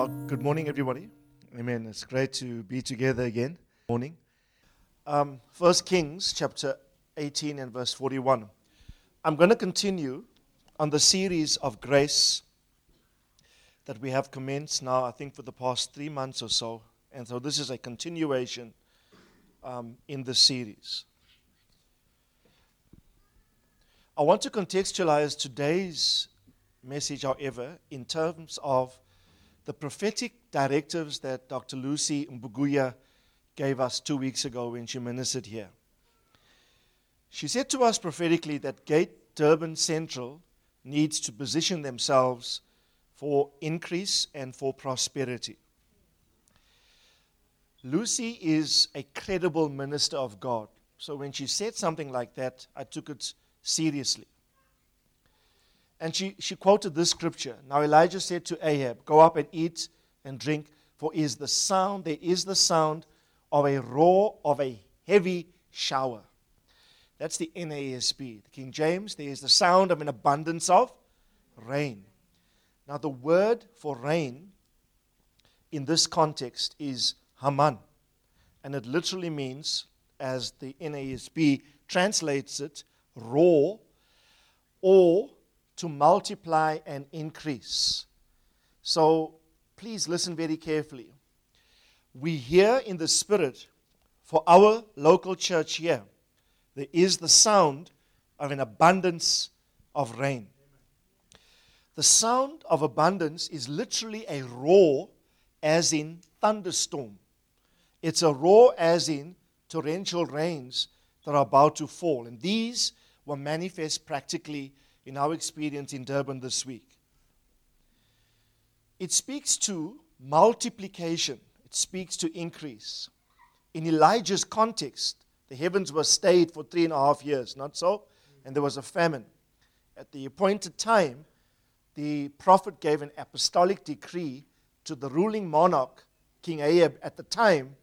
Well, good morning, everybody. Amen. It's great to be together again. Morning. Um, First Kings chapter 18 and verse 41. I'm going to continue on the series of grace that we have commenced now, I think, for the past three months or so. And so this is a continuation um, in the series. I want to contextualize today's message, however, in terms of the prophetic directives that Dr. Lucy Mbuguya gave us two weeks ago when she ministered here. She said to us prophetically that Gate Durban Central needs to position themselves for increase and for prosperity. Lucy is a credible minister of God. So when she said something like that, I took it seriously. And she, she quoted this scripture. Now Elijah said to Ahab, Go up and eat and drink, for is the sound, there is the sound of a roar of a heavy shower. That's the NASB. The King James, there is the sound of an abundance of rain. Now the word for rain in this context is Hamon. And it literally means, as the NASB translates it, roar or to multiply and increase. So please listen very carefully. We hear in the Spirit for our local church here, there is the sound of an abundance of rain. The sound of abundance is literally a roar, as in thunderstorm. It's a roar, as in torrential rains that are about to fall. And these were manifest practically in our experience in Durban this week. It speaks to multiplication, it speaks to increase. In Elijah's context, the heavens were stayed for three and a half years, not so? And there was a famine. At the appointed time, the prophet gave an apostolic decree to the ruling monarch, King Ahab, at the time.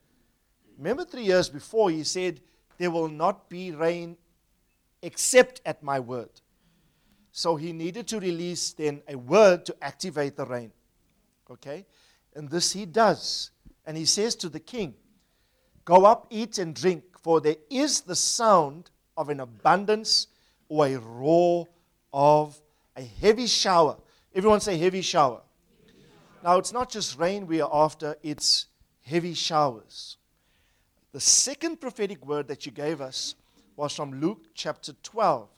Remember, three years before, he said, There will not be rain except at my word. So he needed to release then a word to activate the rain. Okay? And this he does. And he says to the king, Go up, eat, and drink, for there is the sound of an abundance or a roar of a heavy shower. Everyone say heavy shower. Now, it's not just rain we are after, it's heavy showers. The second prophetic word that you gave us was from Luke chapter 12.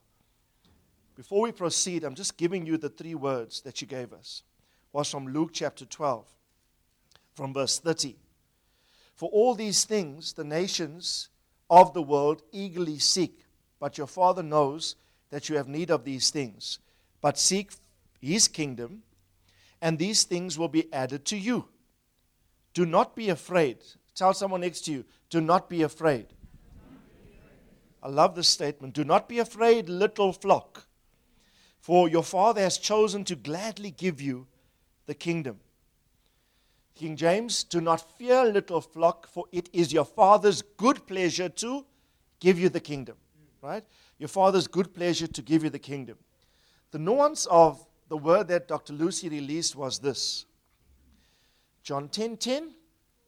Before we proceed, I'm just giving you the three words that you gave us. It Was from Luke chapter 12, from verse 30. For all these things the nations of the world eagerly seek, but your Father knows that you have need of these things. But seek his kingdom, and these things will be added to you. Do not be afraid. Tell someone next to you, do not be afraid. I love this statement. Do not be afraid, little flock for your Father has chosen to gladly give you the kingdom. King James, do not fear, little flock, for it is your Father's good pleasure to give you the kingdom. Right? Your Father's good pleasure to give you the kingdom. The nuance of the word that Dr. Lucy released was this John 10 10,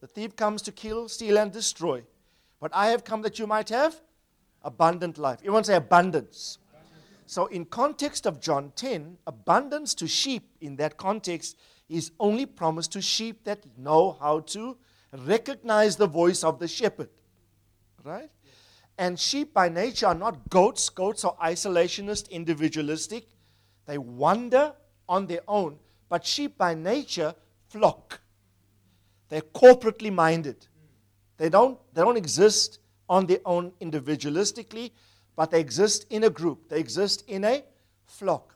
the thief comes to kill, steal, and destroy. But I have come that you might have abundant life. Everyone say abundance. So, in context of John 10, abundance to sheep in that context is only promised to sheep that know how to recognize the voice of the shepherd. Right? And sheep by nature are not goats. Goats are isolationist, individualistic. They wander on their own. But sheep by nature flock. They're corporately minded. They don't, they don't exist on their own individualistically but they exist in a group, they exist in a flock.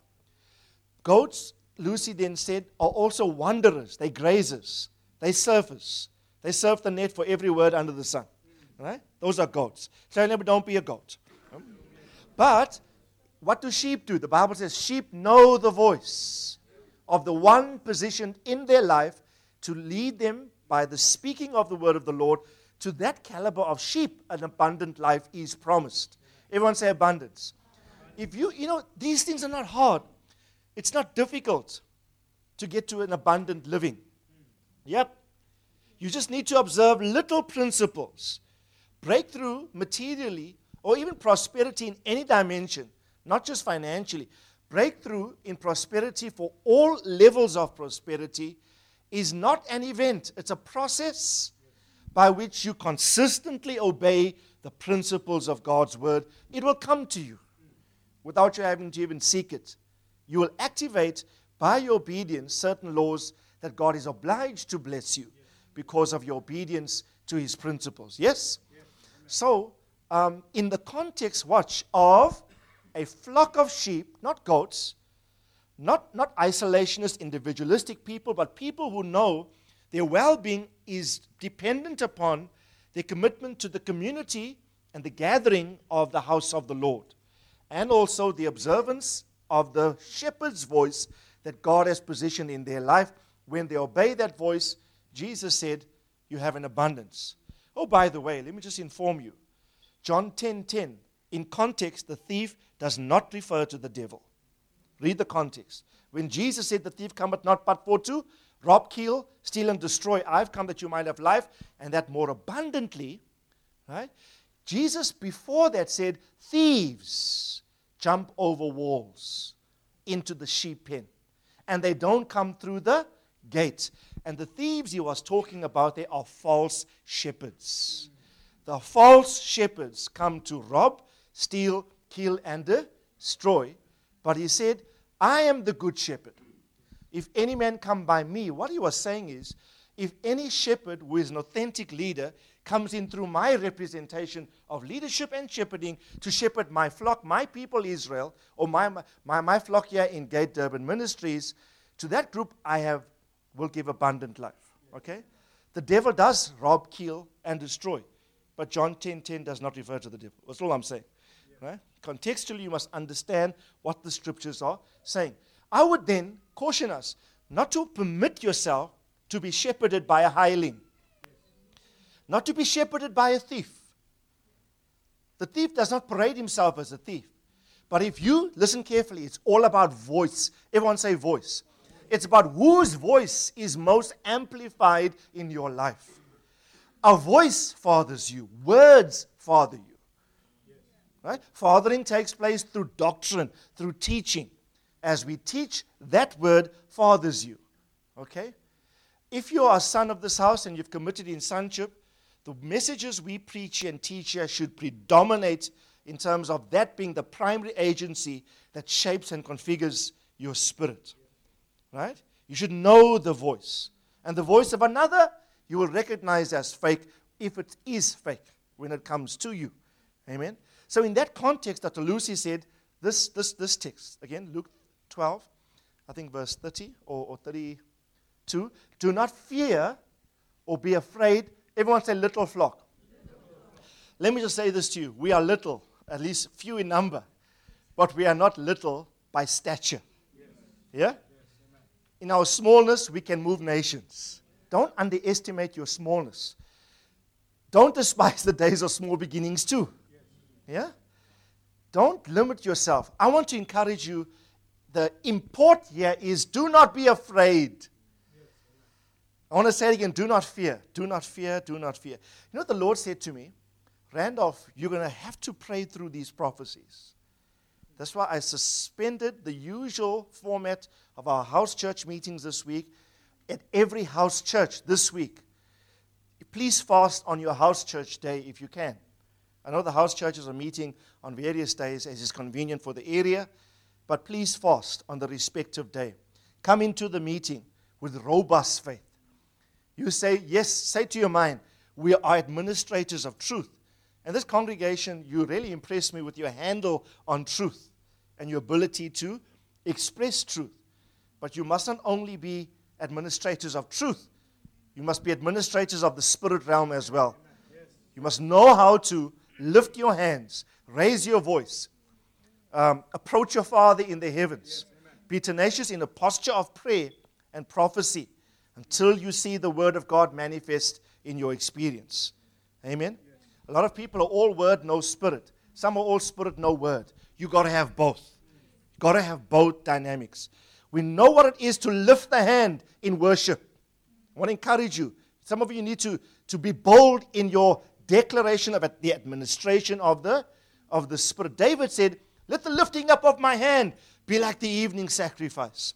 Goats, Lucy then said, are also wanderers, they grazers. They surfers. They surf the net for every word under the sun. Right? Those are goats. So never don't be a goat. But what do sheep do? The Bible says sheep know the voice of the one positioned in their life to lead them by the speaking of the word of the Lord to that caliber of sheep. An abundant life is promised. Everyone say abundance. If you, you know, these things are not hard. It's not difficult to get to an abundant living. Yep. You just need to observe little principles. Breakthrough materially or even prosperity in any dimension, not just financially. Breakthrough in prosperity for all levels of prosperity is not an event, it's a process by which you consistently obey the principles of God's word. It will come to you without you having to even seek it. You will activate by your obedience certain laws that God is obliged to bless you because of your obedience to his principles. Yes? So, um, in the context, watch, of a flock of sheep, not goats, not, not isolationist, individualistic people, but people who know their well being is dependent upon their commitment to the community and the gathering of the house of the Lord, and also the observance of the shepherd's voice that God has positioned in their life. When they obey that voice, Jesus said, You have an abundance. Oh, by the way, let me just inform you John 10:10. 10, 10, in context, the thief does not refer to the devil. Read the context. When Jesus said, The thief cometh not but for to rob, kill, steal, and destroy, I've come that you might have life, and that more abundantly, right? Jesus before that said, Thieves jump over walls into the sheep pen and they don't come through the gate. And the thieves he was talking about, they are false shepherds. The false shepherds come to rob, steal, kill, and destroy. But he said, I am the good shepherd. If any man come by me, what he was saying is, if any shepherd who is an authentic leader comes in through my representation of leadership and shepherding to shepherd my flock, my people Israel, or my, my, my flock here in Gate Durban Ministries, to that group I have will give abundant life. Okay? The devil does rob, kill, and destroy. But John 10:10 10, 10 does not refer to the devil. That's all I'm saying. Right? Contextually, you must understand what the scriptures are saying. I would then caution us not to permit yourself to be shepherded by a hireling not to be shepherded by a thief. The thief does not parade himself as a thief. But if you listen carefully, it's all about voice. Everyone say voice. It's about whose voice is most amplified in your life. A voice fathers you, words father you. Right? Fathering takes place through doctrine, through teaching. As we teach, that word fathers you. Okay? If you are a son of this house and you've committed in sonship, the messages we preach and teach here should predominate in terms of that being the primary agency that shapes and configures your spirit. Right? You should know the voice. And the voice of another, you will recognize as fake if it is fake when it comes to you. Amen? So, in that context, Dr. Lucy said this, this, this text, again, Luke 12, I think verse 30 or, or 32 do not fear or be afraid Everyone say little flock. Let me just say this to you. We are little, at least few in number, but we are not little by stature. Yeah? In our smallness, we can move nations. Don't underestimate your smallness. Don't despise the days of small beginnings, too. Yeah? Don't limit yourself. I want to encourage you. The import here is do not be afraid. I want to say it again do not fear, do not fear, do not fear. You know the Lord said to me? Randolph, you're going to have to pray through these prophecies. That's why I suspended the usual format of our house church meetings this week at every house church this week. Please fast on your house church day if you can. I know the house churches are meeting on various days as is convenient for the area, but please fast on the respective day. Come into the meeting with robust faith. You say, yes, say to your mind, we are administrators of truth. And this congregation, you really impress me with your handle on truth and your ability to express truth. But you must not only be administrators of truth, You must be administrators of the spirit realm as well. You must know how to lift your hands, raise your voice, um, approach your Father in the heavens. Be tenacious in a posture of prayer and prophecy until you see the Word of God manifest in your experience. Amen. A lot of people are all word, no spirit. Some are all spirit, no word. You got to have both. You got to have both dynamics. We know what it is to lift the hand in worship. I want to encourage you. Some of you need to, to be bold in your declaration of the administration of the, of the Spirit. David said, Let the lifting up of my hand be like the evening sacrifice.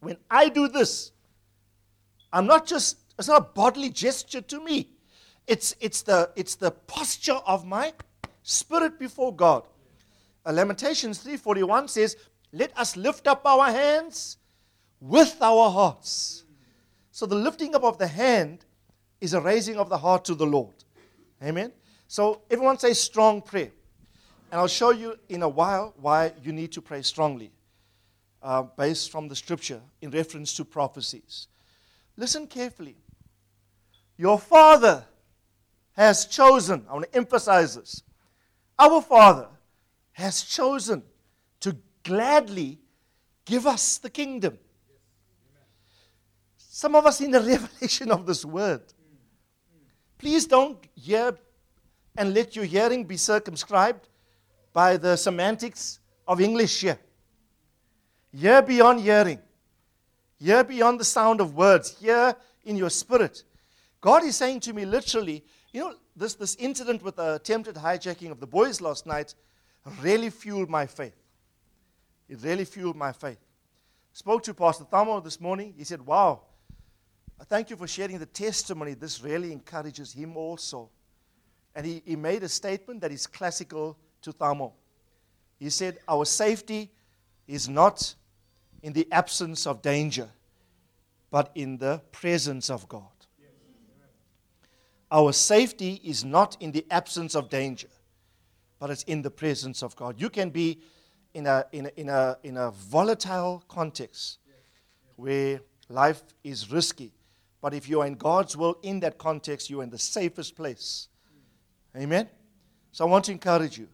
When I do this, I'm not just, it's not a bodily gesture to me. It's, it's, the, it's the posture of my spirit before God. Uh, Lamentations 3.41 says, Let us lift up our hands with our hearts. So the lifting up of the hand is a raising of the heart to the Lord. Amen. So everyone say strong prayer. And I'll show you in a while why you need to pray strongly, uh, based from the scripture in reference to prophecies. Listen carefully. Your Father has chosen, I want to emphasize this. Our Father has chosen to gladly give us the kingdom. Some of us in the revelation of this word. Please don't hear and let your hearing be circumscribed by the semantics of English here. Hear beyond hearing. Hear beyond the sound of words. Hear in your spirit. God is saying to me literally, you know, this, this incident with the attempted hijacking of the boys last night really fueled my faith. It really fueled my faith. Spoke to Pastor Thamo this morning. He said, Wow, thank you for sharing the testimony. This really encourages him also. And he, he made a statement that is classical to Thamo. He said, Our safety is not in the absence of danger, but in the presence of God. Our safety is not in the absence of danger, but it's in the presence of God. You can be in a, in a, in a, in a volatile context where life is risky, but if you are in God's will in that context, you're in the safest place. Amen? So I want to encourage you.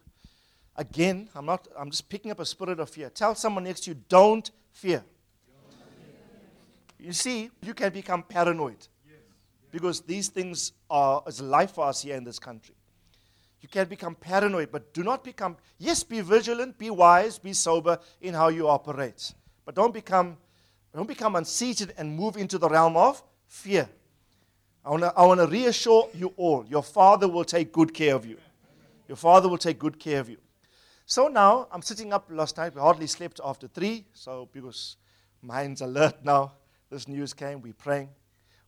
Again, I'm not I'm just picking up a spirit of fear. Tell someone next to you, don't fear. You see, you can become paranoid because these things are as life for us here in this country. You can become paranoid, but do not become, yes, be vigilant, be wise, be sober in how you operate. But don't become, don't become unseated and move into the realm of fear. I want to I wanna reassure you all your father will take good care of you. Your father will take good care of you. So now I'm sitting up last night. We hardly slept after three, so because mind's alert now. This news came. We're praying.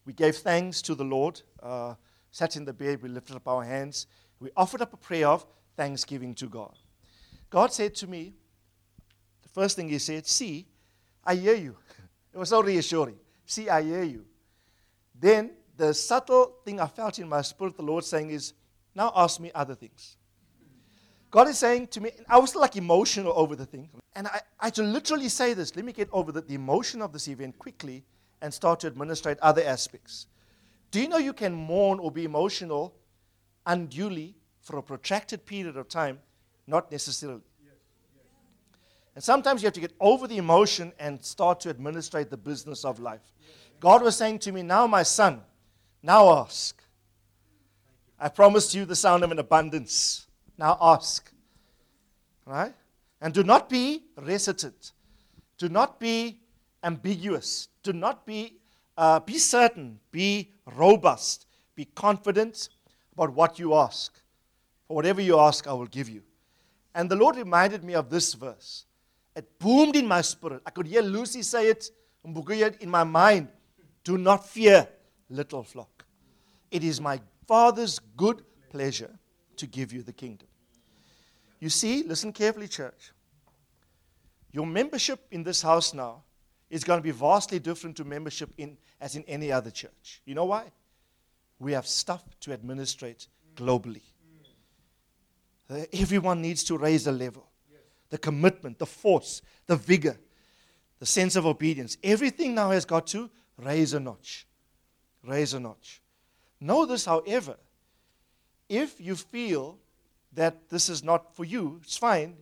We gave thanks to the Lord. Uh, sat in the bed. We lifted up our hands. We offered up a prayer of thanksgiving to God. God said to me, the first thing He said, See, I hear you. It was so reassuring. See, I hear you. Then the subtle thing I felt in my spirit, the Lord saying is, Now ask me other things. God is saying to me, I was like emotional over the thing. And I, I to literally say this. Let me get over the, the emotion of this event quickly and start to administrate other aspects. Do you know you can mourn or be emotional unduly for a protracted period of time? Not necessarily. And sometimes you have to get over the emotion and start to administrate the business of life. God was saying to me, Now, my son, now ask. I promised you the sound of an abundance. Now ask. Right? And do not be reticent. Do not be ambiguous. Do not be, uh, be certain. Be robust. Be confident about what you ask. For whatever you ask, I will give you. And the Lord reminded me of this verse. It boomed in my spirit. I could hear Lucy say it in my mind. Do not fear, little flock. It is my Father's good pleasure to give you the kingdom. You see, listen carefully, church. Your membership in this house now is going to be vastly different to membership in as in any other church. You know why? We have stuff to administrate globally. Everyone needs to raise a level. The commitment, the force, the vigor, the sense of obedience. Everything now has got to raise a notch. raise a notch. Know this, however, if you feel that this is not for you, it's fine.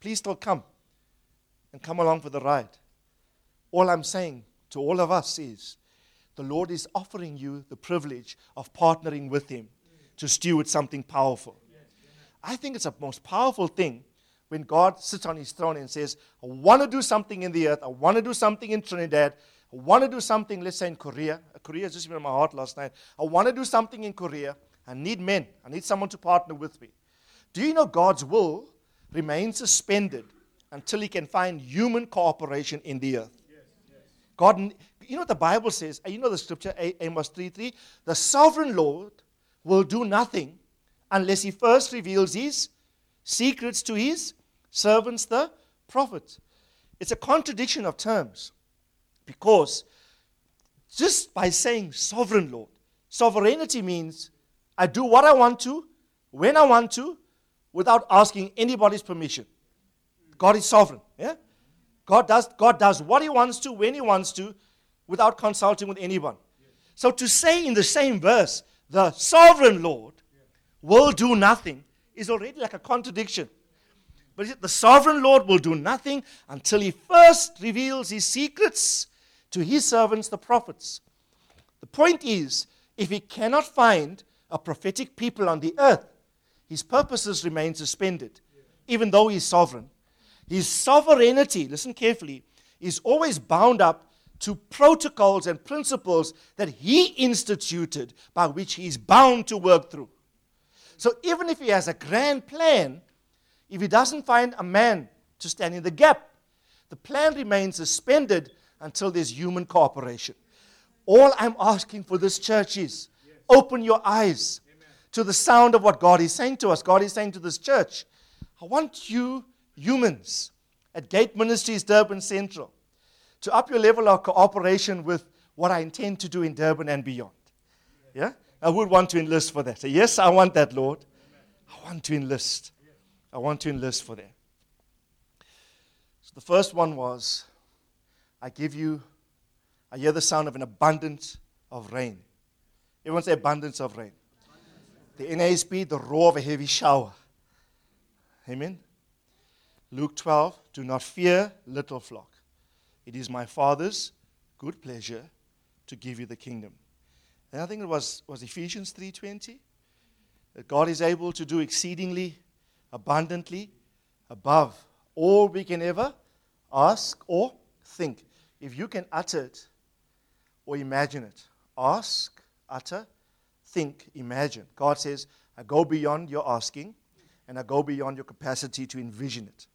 Please still come and come along for the ride. All I'm saying to all of us is the Lord is offering you the privilege of partnering with Him to steward something powerful. I think it's a most powerful thing when God sits on His throne and says, I want to do something in the earth, I want to do something in Trinidad, I want to do something, let's say in Korea. Korea just been in my heart last night. I want to do something in Korea. I need men. I need someone to partner with me. Do you know God's will remains suspended until he can find human cooperation in the earth? God, you know what the Bible says? You know the scripture, Amos 3 3? The sovereign Lord will do nothing unless he first reveals his secrets to his servants, the prophets. It's a contradiction of terms because just by saying sovereign Lord, sovereignty means I do what I want to, when I want to, without asking anybody's permission. God is sovereign. Yeah? God does, God does what he wants to, when he wants to, without consulting with anyone. So to say in the same verse, the sovereign Lord will do nothing, is already like a contradiction. But the sovereign Lord will do nothing until he first reveals his secrets to his servants, the prophets. The point is, if he cannot find a prophetic people on the earth, his purposes remain suspended, even though he's sovereign. His sovereignty, listen carefully, is always bound up to protocols and principles that he instituted by which he's bound to work through. So even if he has a grand plan, if he doesn't find a man to stand in the gap, the plan remains suspended until there's human cooperation. All I'm asking for this church is open your eyes to the sound of what God is saying to us. God is saying to this church, I want you humans at Gate Ministries Durban Central to up your level of cooperation with what I intend to do in Durban and beyond. Yeah? I would want to enlist for that. So yes, I want that, Lord. I want to enlist. I want to enlist for that. So the first one was I give you, I hear the sound of an abundance of rain. Everyone say abundance of rain. The NASB, the roar of a heavy shower. Amen. Luke 12, do not fear, little flock. It is my Father's good pleasure to give you the kingdom. And I think it was, was Ephesians 3.20. That God is able to do exceedingly, abundantly, above all we can ever ask or think. If you can utter it or imagine it, ask, utter, think, imagine. God says, I go beyond your asking and I go beyond your capacity to envision it.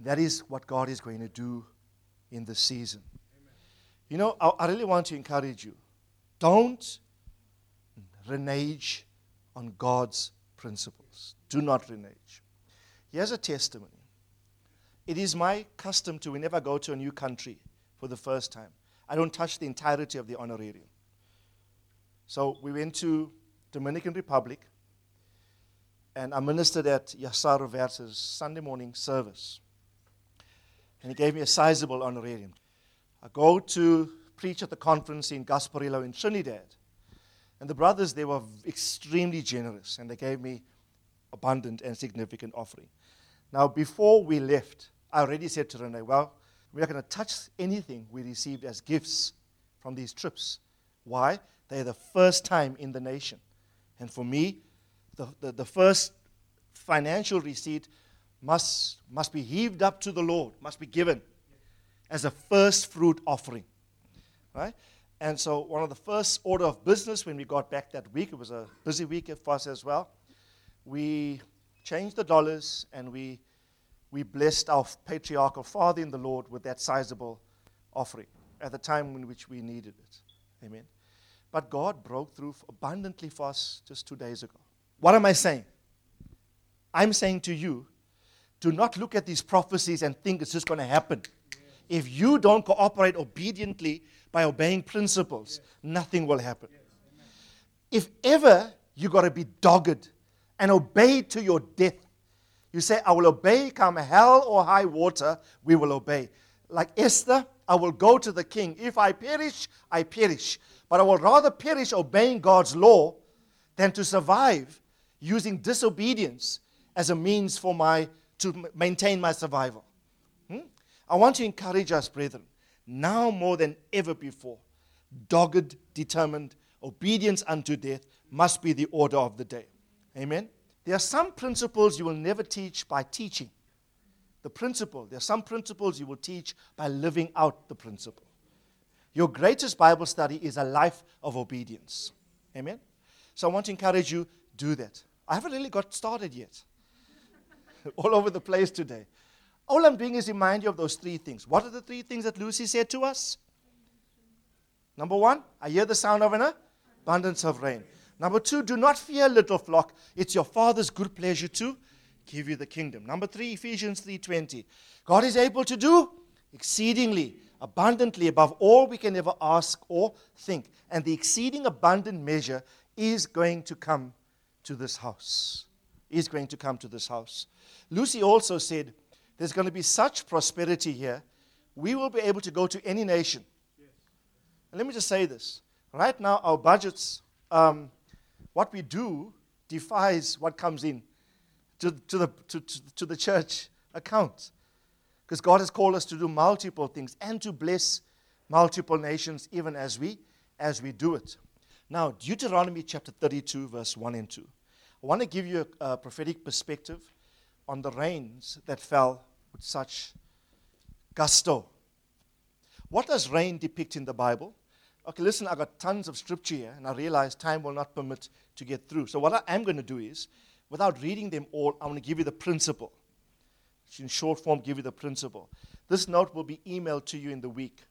That is what God is going to do in this season. Amen. You know, I, I really want to encourage you. Don't renege on God's principles. Do not renege. Here's a testimony. It is my custom to, whenever I go to a new country for the first time, I don't touch the entirety of the honorarium. So we went to Dominican Republic, and I ministered at Yasar Roversa's Sunday morning service. And he gave me a sizable honorarium. I go to preach at the conference in Gasparillo in Trinidad. And the brothers, they were extremely generous, and they gave me abundant and significant offering. Now, before we left, I already said to Renee, well, we're not going to touch anything we received as gifts from these trips. Why? They're the first time in the nation. And for me, the, the, the first financial receipt must, must be heaved up to the Lord, must be given as a first fruit offering. Right? And so, one of the first order of business when we got back that week, it was a busy week for us as well, we changed the dollars and we, we blessed our patriarchal father in the Lord with that sizable offering at the time in which we needed it. Amen. But God broke through abundantly for us just two days ago. What am I saying? I'm saying to you, do not look at these prophecies and think it's just going to happen. If you don't cooperate obediently by obeying principles, nothing will happen. If ever you got to be dogged and obey to your death, you say, I will obey, come hell or high water, we will obey. Like Esther, I will go to the king. If I perish, I perish. But I will rather perish obeying God's law than to survive using disobedience as a means for my to maintain my survival. Hmm? I want to encourage us, brethren, now more than ever before, dogged, determined obedience unto death must be the order of the day. Amen. There are some principles you will never teach by teaching. The principle, there are some principles you will teach by living out the principle. Your greatest Bible study is a life of obedience. Amen. So I want to encourage you do that. I haven't really got started yet. All over the place today. All I'm doing is remind you of those three things. What are the three things that Lucy said to us? Number one, I hear the sound of an abundance of rain. Number two, do not fear, little flock. It's your Father's good pleasure to give you the kingdom. Number three, Ephesians 3:20. God is able to do exceedingly abundantly above all we can ever ask or think. And the exceeding abundant measure is going to come to this house. Is going to come to this house. Lucy also said, There's going to be such prosperity here, we will be able to go to any nation. Yes. And let me just say this. Right now, our budgets, um, what we do defies what comes in to, to, the, to, to, to the church account. Because God has called us to do multiple things and to bless multiple nations even as we as we do it. Now, Deuteronomy chapter 32, verse 1 and 2. I want to give you a, a prophetic perspective on the rains that fell with such gusto. What does rain depict in the Bible? Okay, listen, I've got tons of scripture here, and I realize time will not permit to get through. So, what I am going to do is, without reading them all, I'm going to give you the principle. In short form, give you the principle. This note will be emailed to you in the week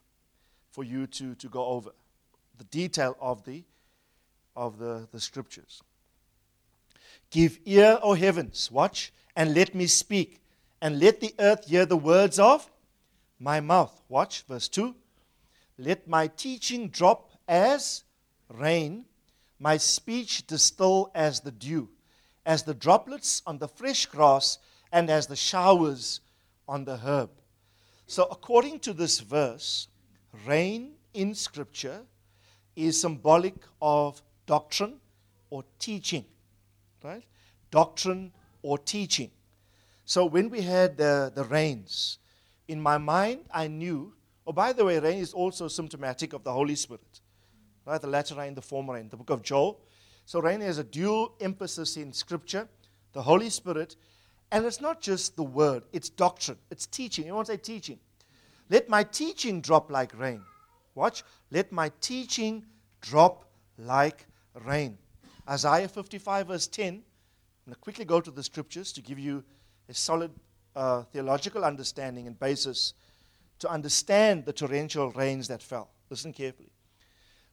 for you to, to go over the detail of the, of the, the scriptures. Give ear, O heavens, watch, and let me speak, and let the earth hear the words of my mouth. Watch, verse 2. Let my teaching drop as rain, my speech distill as the dew, as the droplets on the fresh grass, and as the showers on the herb. So, according to this verse, rain in Scripture is symbolic of doctrine or teaching right? Doctrine or teaching. So when we had the, the rains, in my mind, I knew, oh, by the way, rain is also symptomatic of the Holy Spirit, right? The latter rain, the former rain, the book of Joel. So rain has a dual emphasis in Scripture, the Holy Spirit, and it's not just the word, it's doctrine, it's teaching. You want to say teaching? Let my teaching drop like rain. Watch. Let my teaching drop like rain. Isaiah 55, verse 10. I'm going to quickly go to the scriptures to give you a solid uh, theological understanding and basis to understand the torrential rains that fell. Listen carefully.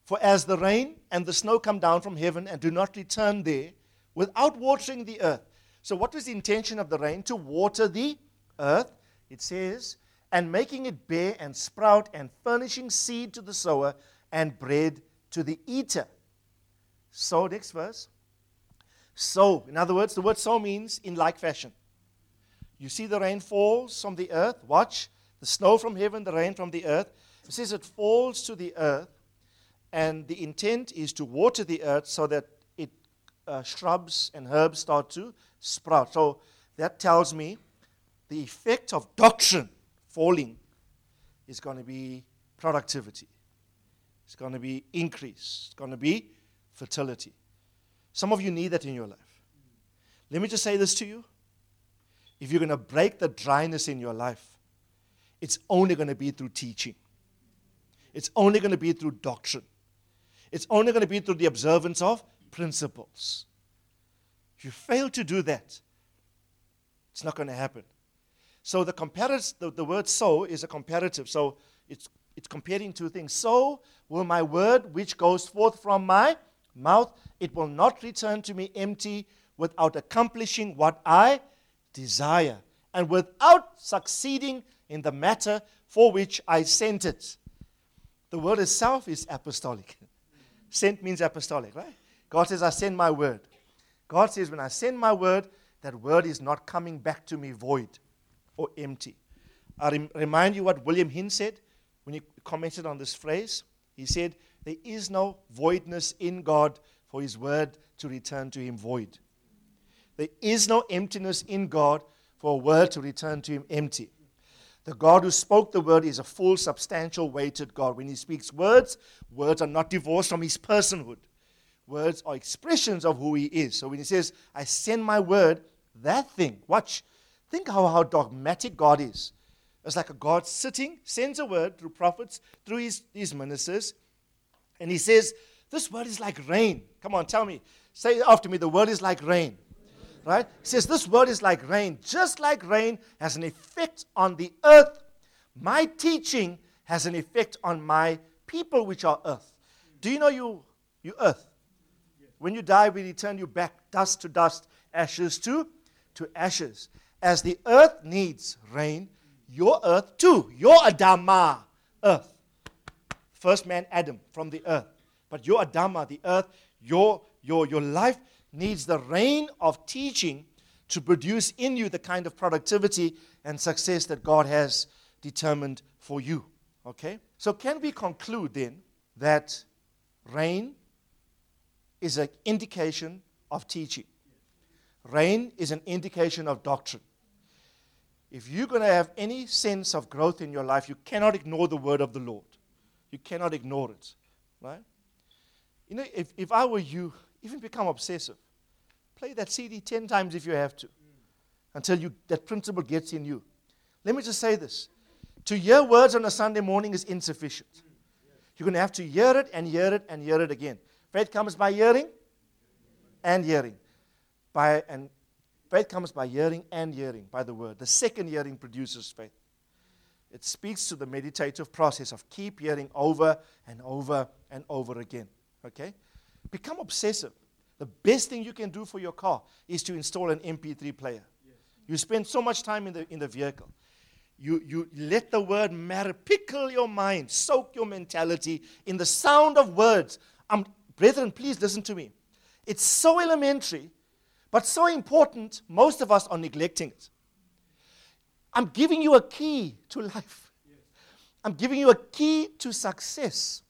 For as the rain and the snow come down from heaven and do not return there without watering the earth. So, what was the intention of the rain? To water the earth. It says, and making it bear and sprout and furnishing seed to the sower and bread to the eater. So, next verse. So, in other words, the word so means in like fashion. You see the rain falls from the earth. Watch. The snow from heaven, the rain from the earth. It says it falls to the earth, and the intent is to water the earth so that it uh, shrubs and herbs start to sprout. So that tells me the effect of doctrine falling is going to be productivity. It's going to be increase. It's going to be fertility. Some of you need that in your life. Let me just say this to you. If you're going to break the dryness in your life, it's only going to be through teaching. It's only going to be through doctrine. It's only going to be through the observance of principles. If you fail to do that, it's not going to happen. So the comparative, the, the word so is a comparative. So it's, it's comparing two things. So will my word which goes forth from my mouth. It will not return to me empty without accomplishing what I desire and without succeeding in the matter for which I sent it. The word itself is apostolic. Sent means apostolic, right? God says, I send my word. God says, when I send my word, that word is not coming back to me void or empty. I rem- remind you what William Hinn said when he commented on this phrase. He said, There is no voidness in God for his word to return to him void. There is no emptiness in God for a word to return to him empty. The God who spoke the word is a full, substantial, weighted God. When he speaks words, words are not divorced from his personhood. Words are expressions of who he is. So when he says, I send my word, that thing, watch, think how, how dogmatic God is. It's like a God sitting, sends a word through prophets, through his, his ministers, and he says, This word is like rain. Come on, tell me. Say after me, the word is like rain. Right? He says, This word is like rain. Just like rain has an effect on the earth, my teaching has an effect on my people, which are earth. Do you know you, you earth? When you die, we return you back dust to dust, ashes to, to ashes. As the earth needs rain, your earth too, your Adama, earth. First man, Adam, from the earth. But your Adama, the earth, your, your, your life needs the rain of teaching to produce in you the kind of productivity and success that God has determined for you. Okay? So, can we conclude then that rain is an indication of teaching? Rain is an indication of doctrine. If you're going to have any sense of growth in your life, you cannot ignore the word of the Lord. You cannot ignore it. Right? You know, if, if I were you, even become obsessive. Play that CD 10 times if you have to until you, that principle gets in you. Let me just say this to hear words on a Sunday morning is insufficient. You're going to have to hear it and hear it and hear it again. Faith comes by hearing and hearing. By, and faith comes by hearing and hearing, by the word. The second hearing produces faith. It speaks to the meditative process of keep hearing over and over and over again. Okay? Become obsessive. The best thing you can do for your car is to install an MP3 player. Yes. You spend so much time in the, in the vehicle. You, you let the word matter, pickle your mind, soak your mentality in the sound of words. Um, brethren, please listen to me. It's so elementary, but so important, most of us are neglecting it. I'm giving you a key to life. I'm giving you a key to success.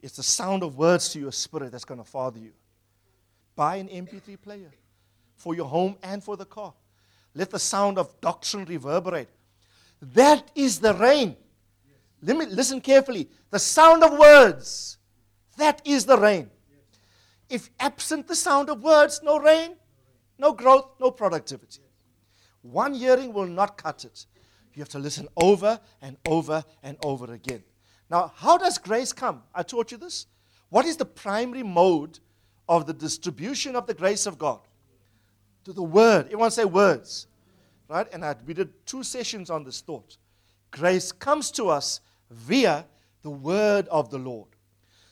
It's the sound of words to your spirit that's going to father you. Buy an MP3 player for your home and for the car. Let the sound of doctrine reverberate. That is the rain. Let me listen carefully. The sound of words. That is the rain. If absent the sound of words, no rain, no growth, no productivity. One hearing will not cut it. You have to listen over and over and over again. Now, how does grace come? I taught you this. What is the primary mode of the distribution of the grace of God? To the word. Everyone say words. Right? And I, we did two sessions on this thought. Grace comes to us via the word of the Lord.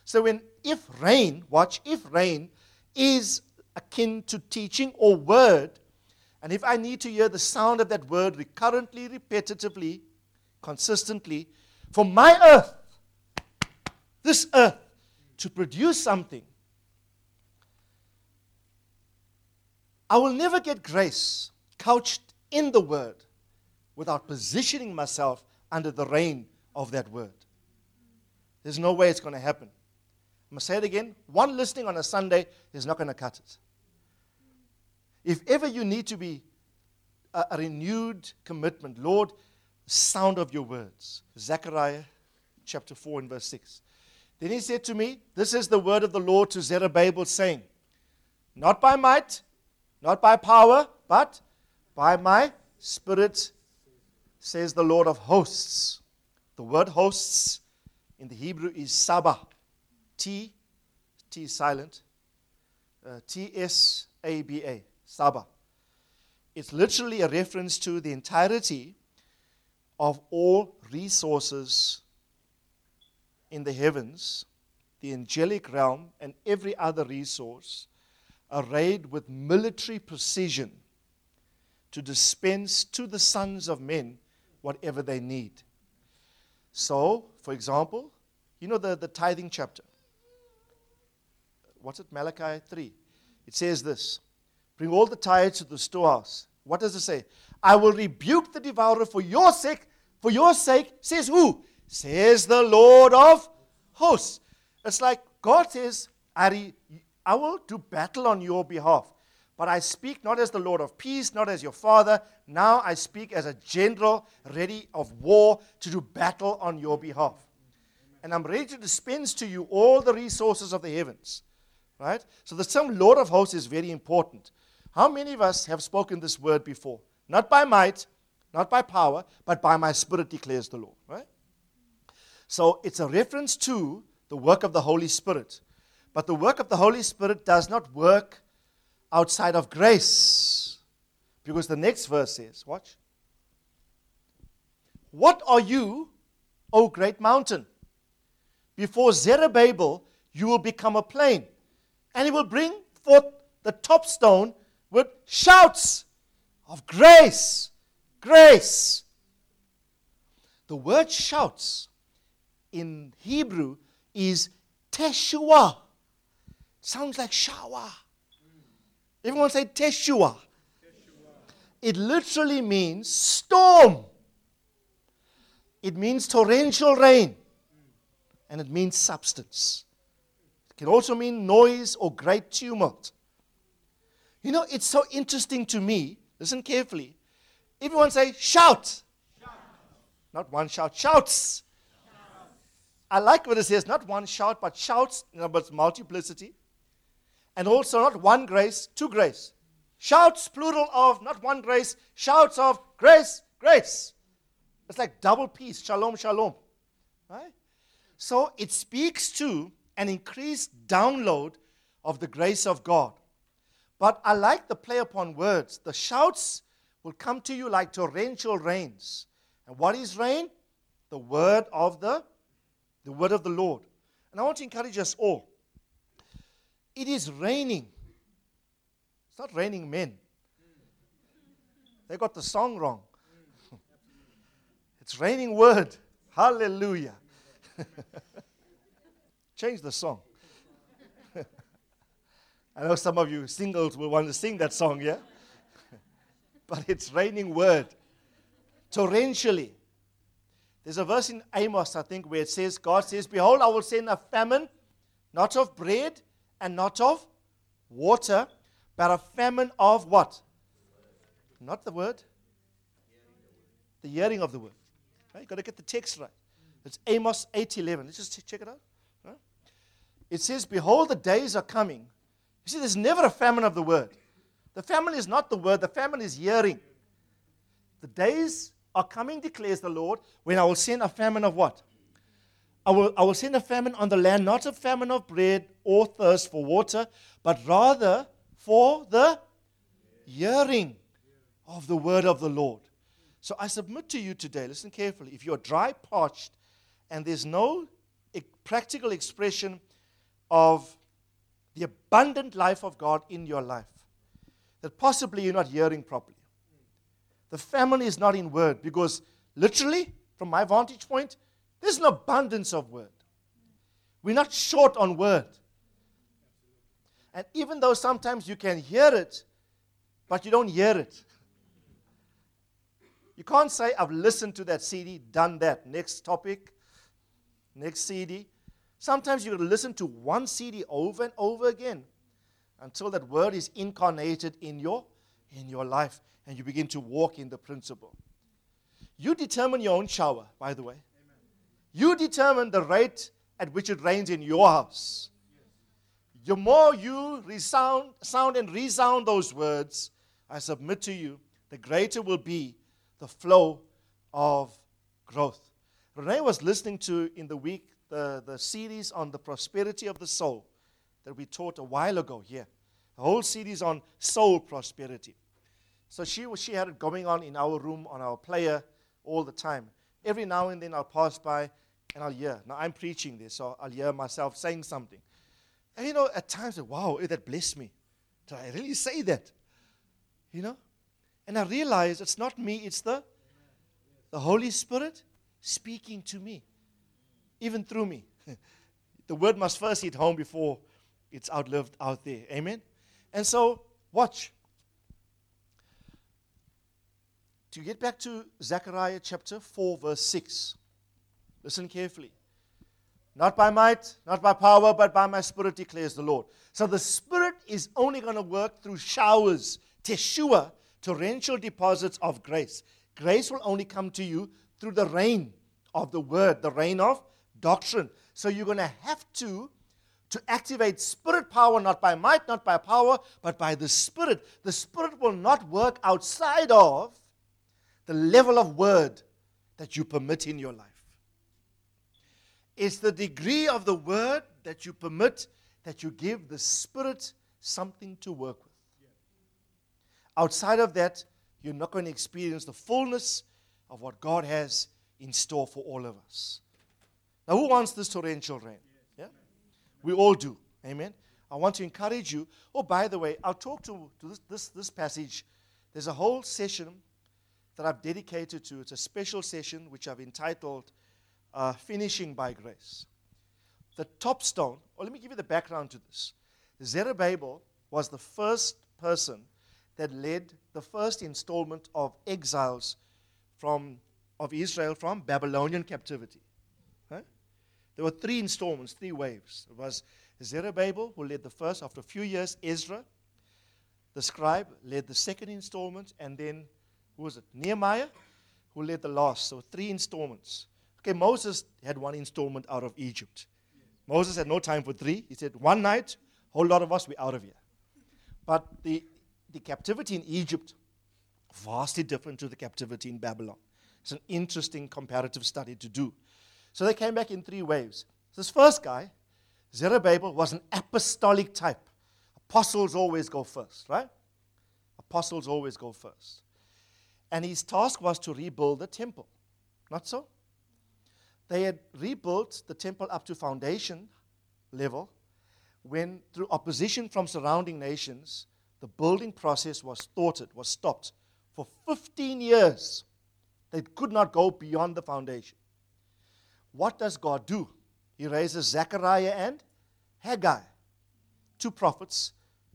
So when if rain, watch, if rain is akin to teaching or word, and if I need to hear the sound of that word recurrently, repetitively, consistently, for my earth this earth to produce something, I will never get grace couched in the word without positioning myself under the reign of that word. There's no way it's going to happen. I'm going to say it again. One listening on a Sunday is not going to cut it. If ever you need to be a, a renewed commitment, Lord, sound of your words. Zechariah chapter 4 and verse 6. Then he said to me, This is the word of the Lord to Zerubbabel, saying, Not by might, not by power, but by my spirit, says the Lord of hosts. The word hosts in the Hebrew is Saba. T, T is silent. Uh, T S A B A, Saba. It's literally a reference to the entirety of all resources in the heavens, the angelic realm, and every other resource arrayed with military precision to dispense to the sons of men whatever they need. So, for example, you know the, the tithing chapter. What's it? Malachi 3. It says this Bring all the tithes to the storehouse. What does it say? I will rebuke the devourer for your sake. For your sake, says who? Says the Lord of hosts. It's like God says, I, I will do battle on your behalf. But I speak not as the Lord of peace, not as your father. Now I speak as a general ready of war to do battle on your behalf. And I'm ready to dispense to you all the resources of the heavens. Right? So the term Lord of hosts is very important. How many of us have spoken this word before? Not by might, not by power, but by my spirit declares the Lord. Right? So it's a reference to the work of the Holy Spirit. But the work of the Holy Spirit does not work outside of grace. Because the next verse says, watch. What are you, O great mountain? Before Zerubbabel, you will become a plain. And he will bring forth the top stone with shouts of grace. Grace. The word shouts in Hebrew is teshua. Sounds like shower. Everyone say teshua. It literally means storm. It means torrential rain. And it means substance. It can also mean noise or great tumult. You know, it's so interesting to me. Listen carefully. Everyone say, shout. shout. Not one shout, shouts. I like what it says, not one shout, but shouts, but multiplicity. And also not one grace, two grace. Shouts, plural of not one grace, shouts of grace, grace. It's like double peace, shalom, shalom. Right? So it speaks to an increased download of the grace of God. But I like the play upon words. The shouts will come to you like torrential rains. And what is rain? The word of the the word of the Lord. And I want to encourage us all. It is raining. It's not raining men. They got the song wrong. it's raining word. Hallelujah. Change the song. I know some of you singles will want to sing that song, yeah? but it's raining word. Torrentially. There's a verse in Amos, I think, where it says, God says, Behold, I will send a famine, not of bread and not of water, but a famine of what? Not the word. The hearing of the word. Right? You've got to get the text right. It's Amos 8.11. Let's just check it out. Right? It says, Behold, the days are coming. You see, there's never a famine of the word. The famine is not the word, the famine is hearing. The days are coming, declares the Lord, when I will send a famine of what? I will, I will send a famine on the land, not a famine of bread or thirst for water, but rather for the hearing of the word of the Lord. So I submit to you today, listen carefully. If you're dry, parched, and there's no practical expression of the abundant life of God in your life, that possibly you're not hearing properly. The family is not in word because literally, from my vantage point, there's an abundance of word. We're not short on word. And even though sometimes you can hear it, but you don't hear it. You can't say, I've listened to that CD, done that. Next topic, next CD. Sometimes you listen to one CD over and over again until that word is incarnated in your, in your life and you begin to walk in the principle. You determine your own shower, by the way. Amen. You determine the rate at which it rains in your house. The more you resound, sound and resound those words, I submit to you, the greater will be the flow of growth. Renee was listening to in the week the, the series on the prosperity of the soul that we taught a while ago here. The whole series on soul prosperity. So she, she had it going on in our room on our player all the time. Every now and then I'll pass by and I'll hear. Now I'm preaching this, so I'll hear myself saying something. And you know, at times, wow, eh, that blessed me. Did I really say that? You know? And I realize it's not me, it's the, the Holy Spirit speaking to me, even through me. the word must first hit home before it's outlived out there. Amen? And so, watch. To get back to Zechariah chapter 4, verse 6. Listen carefully. Not by might, not by power, but by my spirit, declares the Lord. So the spirit is only going to work through showers, teshua, torrential deposits of grace. Grace will only come to you through the rain of the word, the rain of doctrine. So you're going to have to to activate spirit power not by might, not by power, but by the spirit. The spirit will not work outside of the level of word that you permit in your life. It's the degree of the word that you permit that you give the spirit something to work with. Outside of that, you're not going to experience the fullness of what God has in store for all of us. Now, who wants this torrential rain? Yeah? We all do. Amen. I want to encourage you. Oh, by the way, I'll talk to, to this, this, this passage. There's a whole session that I've dedicated to. It's a special session which I've entitled uh, Finishing by Grace. The top stone, or let me give you the background to this. Zerubbabel was the first person that led the first installment of exiles from, of Israel from Babylonian captivity. There were three installments, three waves. It was Zerubbabel, who led the first. After a few years, Ezra, the scribe, led the second installment. And then, who was it? Nehemiah, who led the last. So three installments. Okay, Moses had one installment out of Egypt. Moses had no time for three. He said, one night, whole lot of us, we're out of here. But the the captivity in Egypt vastly different to the captivity in Babylon. It's an interesting comparative study to do. So they came back in three waves. This first guy, Zerubbabel, was an apostolic type. Apostles always go first, right? Apostles always go first. And his task was to rebuild the temple. Not so? They had rebuilt the temple up to foundation level when, through opposition from surrounding nations, the building process was thwarted, was stopped. For 15 years, they could not go beyond the foundation. What does God do? He raises Zechariah and Haggai, two prophets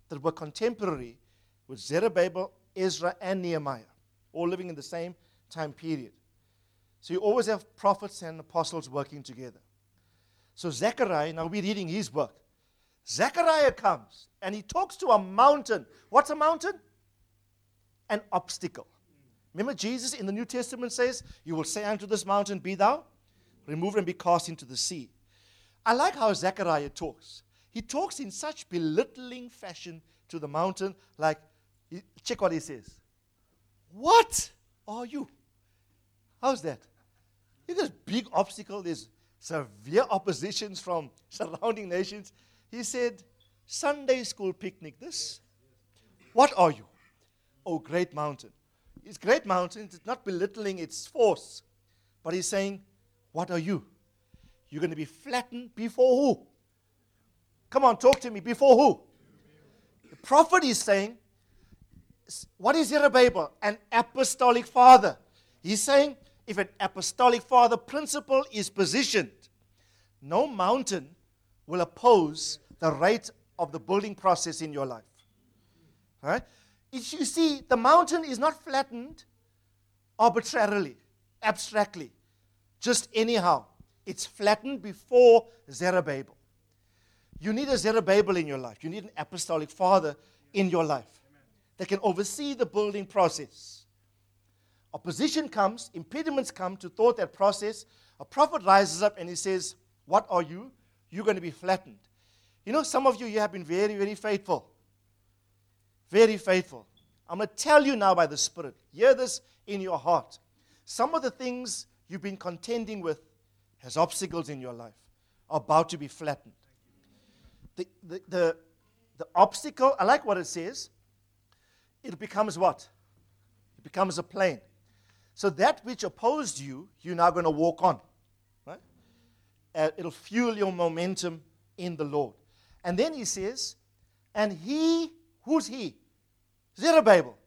that were contemporary with Zerubbabel, Ezra, and Nehemiah, all living in the same time period. So you always have prophets and apostles working together. So Zechariah, now we're reading his work. Zechariah comes and he talks to a mountain. What's a mountain? An obstacle. Remember, Jesus in the New Testament says, You will say unto this mountain, Be thou removed and be cast into the sea. I like how Zechariah talks. He talks in such belittling fashion to the mountain, like, check what he says. What are you? How's that? There's big obstacle, there's severe oppositions from surrounding nations. He said, Sunday school picnic, this. What are you? Oh, great mountain. It's great mountain. It's not belittling its force. But he's saying, What are you? You're going to be flattened before who? Come on, talk to me. Before who? The prophet is saying, What is Zerubbabel? An apostolic father. He's saying, if an apostolic father principle is positioned, no mountain will oppose the rate of the building process in your life. Right? If you see, the mountain is not flattened arbitrarily, abstractly, just anyhow. It's flattened before Zerubbabel. You need a Zerubbabel in your life. You need an apostolic father in your life that can oversee the building process. Opposition comes, impediments come to thwart that process. A prophet rises up and he says, What are you? You're going to be flattened. You know, some of you, you have been very, very faithful. Very faithful. I'm going to tell you now by the Spirit. Hear this in your heart. Some of the things you've been contending with as obstacles in your life are about to be flattened. The, the, the, the obstacle, I like what it says, it becomes what? It becomes a plain. So that which opposed you, you're now going to walk on. Right? Uh, it'll fuel your momentum in the Lord. And then he says, and he, who's he? Zerubbabel.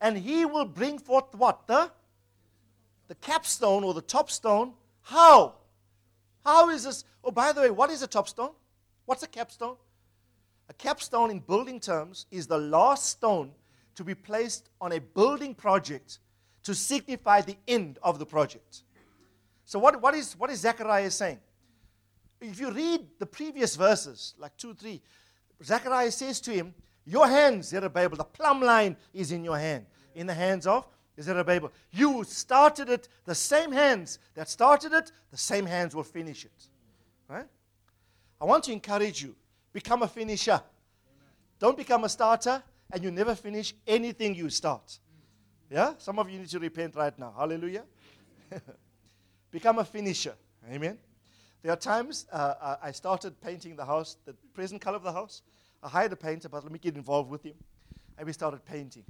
And he will bring forth what? The, the capstone or the top stone. How? How is this? Oh, by the way, what is a top stone? What's a capstone? A capstone in building terms is the last stone to be placed on a building project to signify the end of the project. So, what, what, is, what is Zechariah saying? If you read the previous verses, like 2, 3, Zechariah says to him, Your hands, Zerubbabel, the plumb line is in your hand, in the hands of Zerubbabel. You started it, the same hands that started it, the same hands will finish it. Right? I want to encourage you become a finisher. Don't become a starter and you never finish anything you start. Yeah? Some of you need to repent right now. Hallelujah. become a finisher. Amen. There are times uh, uh, I started painting the house, the present color of the house. I hired a painter, but let me get involved with him. And we started painting.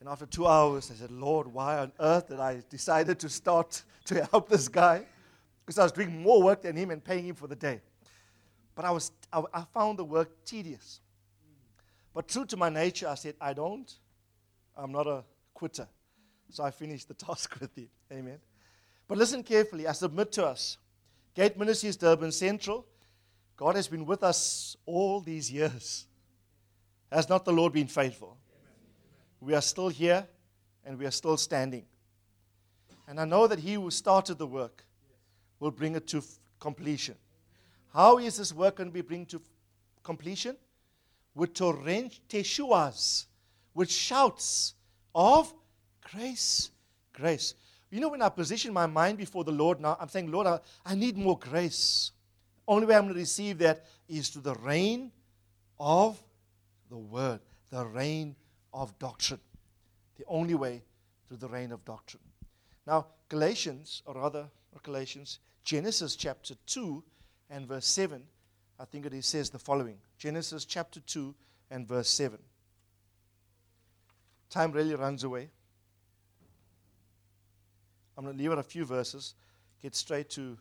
And after two hours, I said, Lord, why on earth did I decided to start to help this guy? Because I was doing more work than him and paying him for the day. But I, was, I, I found the work tedious. But true to my nature, I said, I don't. I'm not a quitter. So I finished the task with him. Amen. But listen carefully. I submit to us. Gate Ministries Durban Central. God has been with us all these years. Has not the Lord been faithful? We are still here and we are still standing. And I know that He who started the work will bring it to f- completion. How is this work going to be brought to f- completion? With torrent teshuas, with shouts of grace, grace. You know, when I position my mind before the Lord now, I'm saying, Lord, I, I need more grace. Only way I'm going to receive that is to the rain of the word, the rain of doctrine. The only way through the rain of doctrine. Now, Galatians, or rather, not Galatians, Genesis chapter 2 and verse 7, I think it says the following Genesis chapter 2 and verse 7. Time really runs away. I'm going to leave out a few verses, get straight to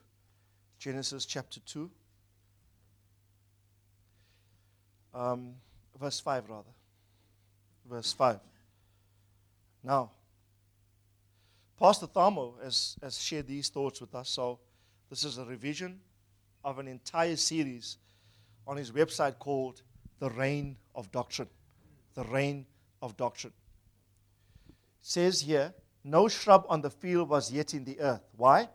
Genesis chapter 2. Um, verse 5, rather. Verse 5. Now, Pastor Thamo has, has shared these thoughts with us, so this is a revision of an entire series on his website called The Rain of Doctrine. The Rain of Doctrine. It says here, no shrub on the field was yet in the earth. Why?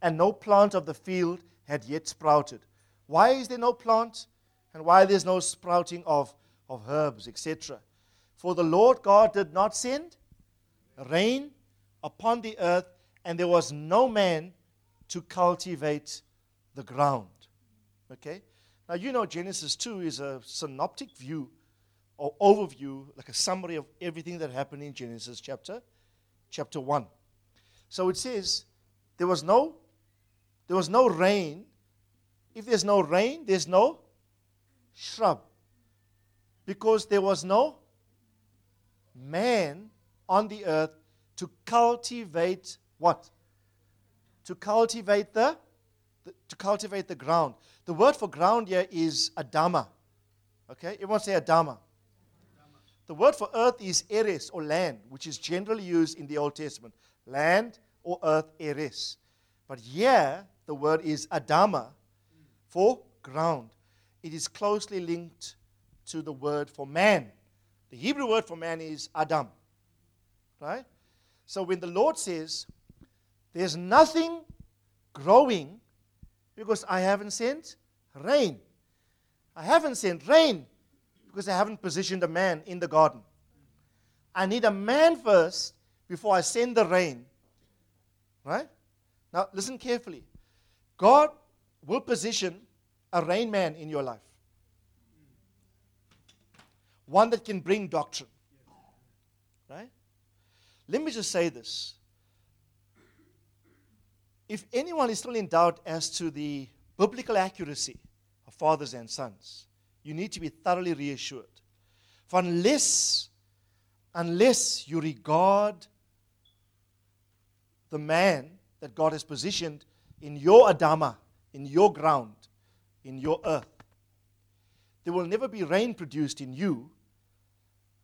And no plant of the field had yet sprouted. Why is there no plant? And why there's no sprouting of, of herbs, etc.? For the Lord God did not send rain upon the earth, and there was no man to cultivate the ground. Okay? Now, you know, Genesis 2 is a synoptic view or overview, like a summary of everything that happened in Genesis chapter, chapter 1. So it says, there was no, there was no rain. If there's no rain, there's no shrub. Because there was no man on the earth to cultivate what? To cultivate the, the, to cultivate the ground. The word for ground here is adama. Okay? Everyone say adama. The word for earth is eres or land, which is generally used in the Old Testament. Land or earth, eres. But here, the word is adama for ground. It is closely linked to the word for man. The Hebrew word for man is Adam. Right? So when the Lord says, There's nothing growing because I haven't sent rain. I haven't sent rain because I haven't positioned a man in the garden. I need a man first before I send the rain. Right? Now, listen carefully. God will position a rain man in your life, one that can bring doctrine. Right? Let me just say this. If anyone is still in doubt as to the biblical accuracy of fathers and sons, you need to be thoroughly reassured. For unless, unless you regard the man that God has positioned in your Adama, in your ground, in your earth, there will never be rain produced in you,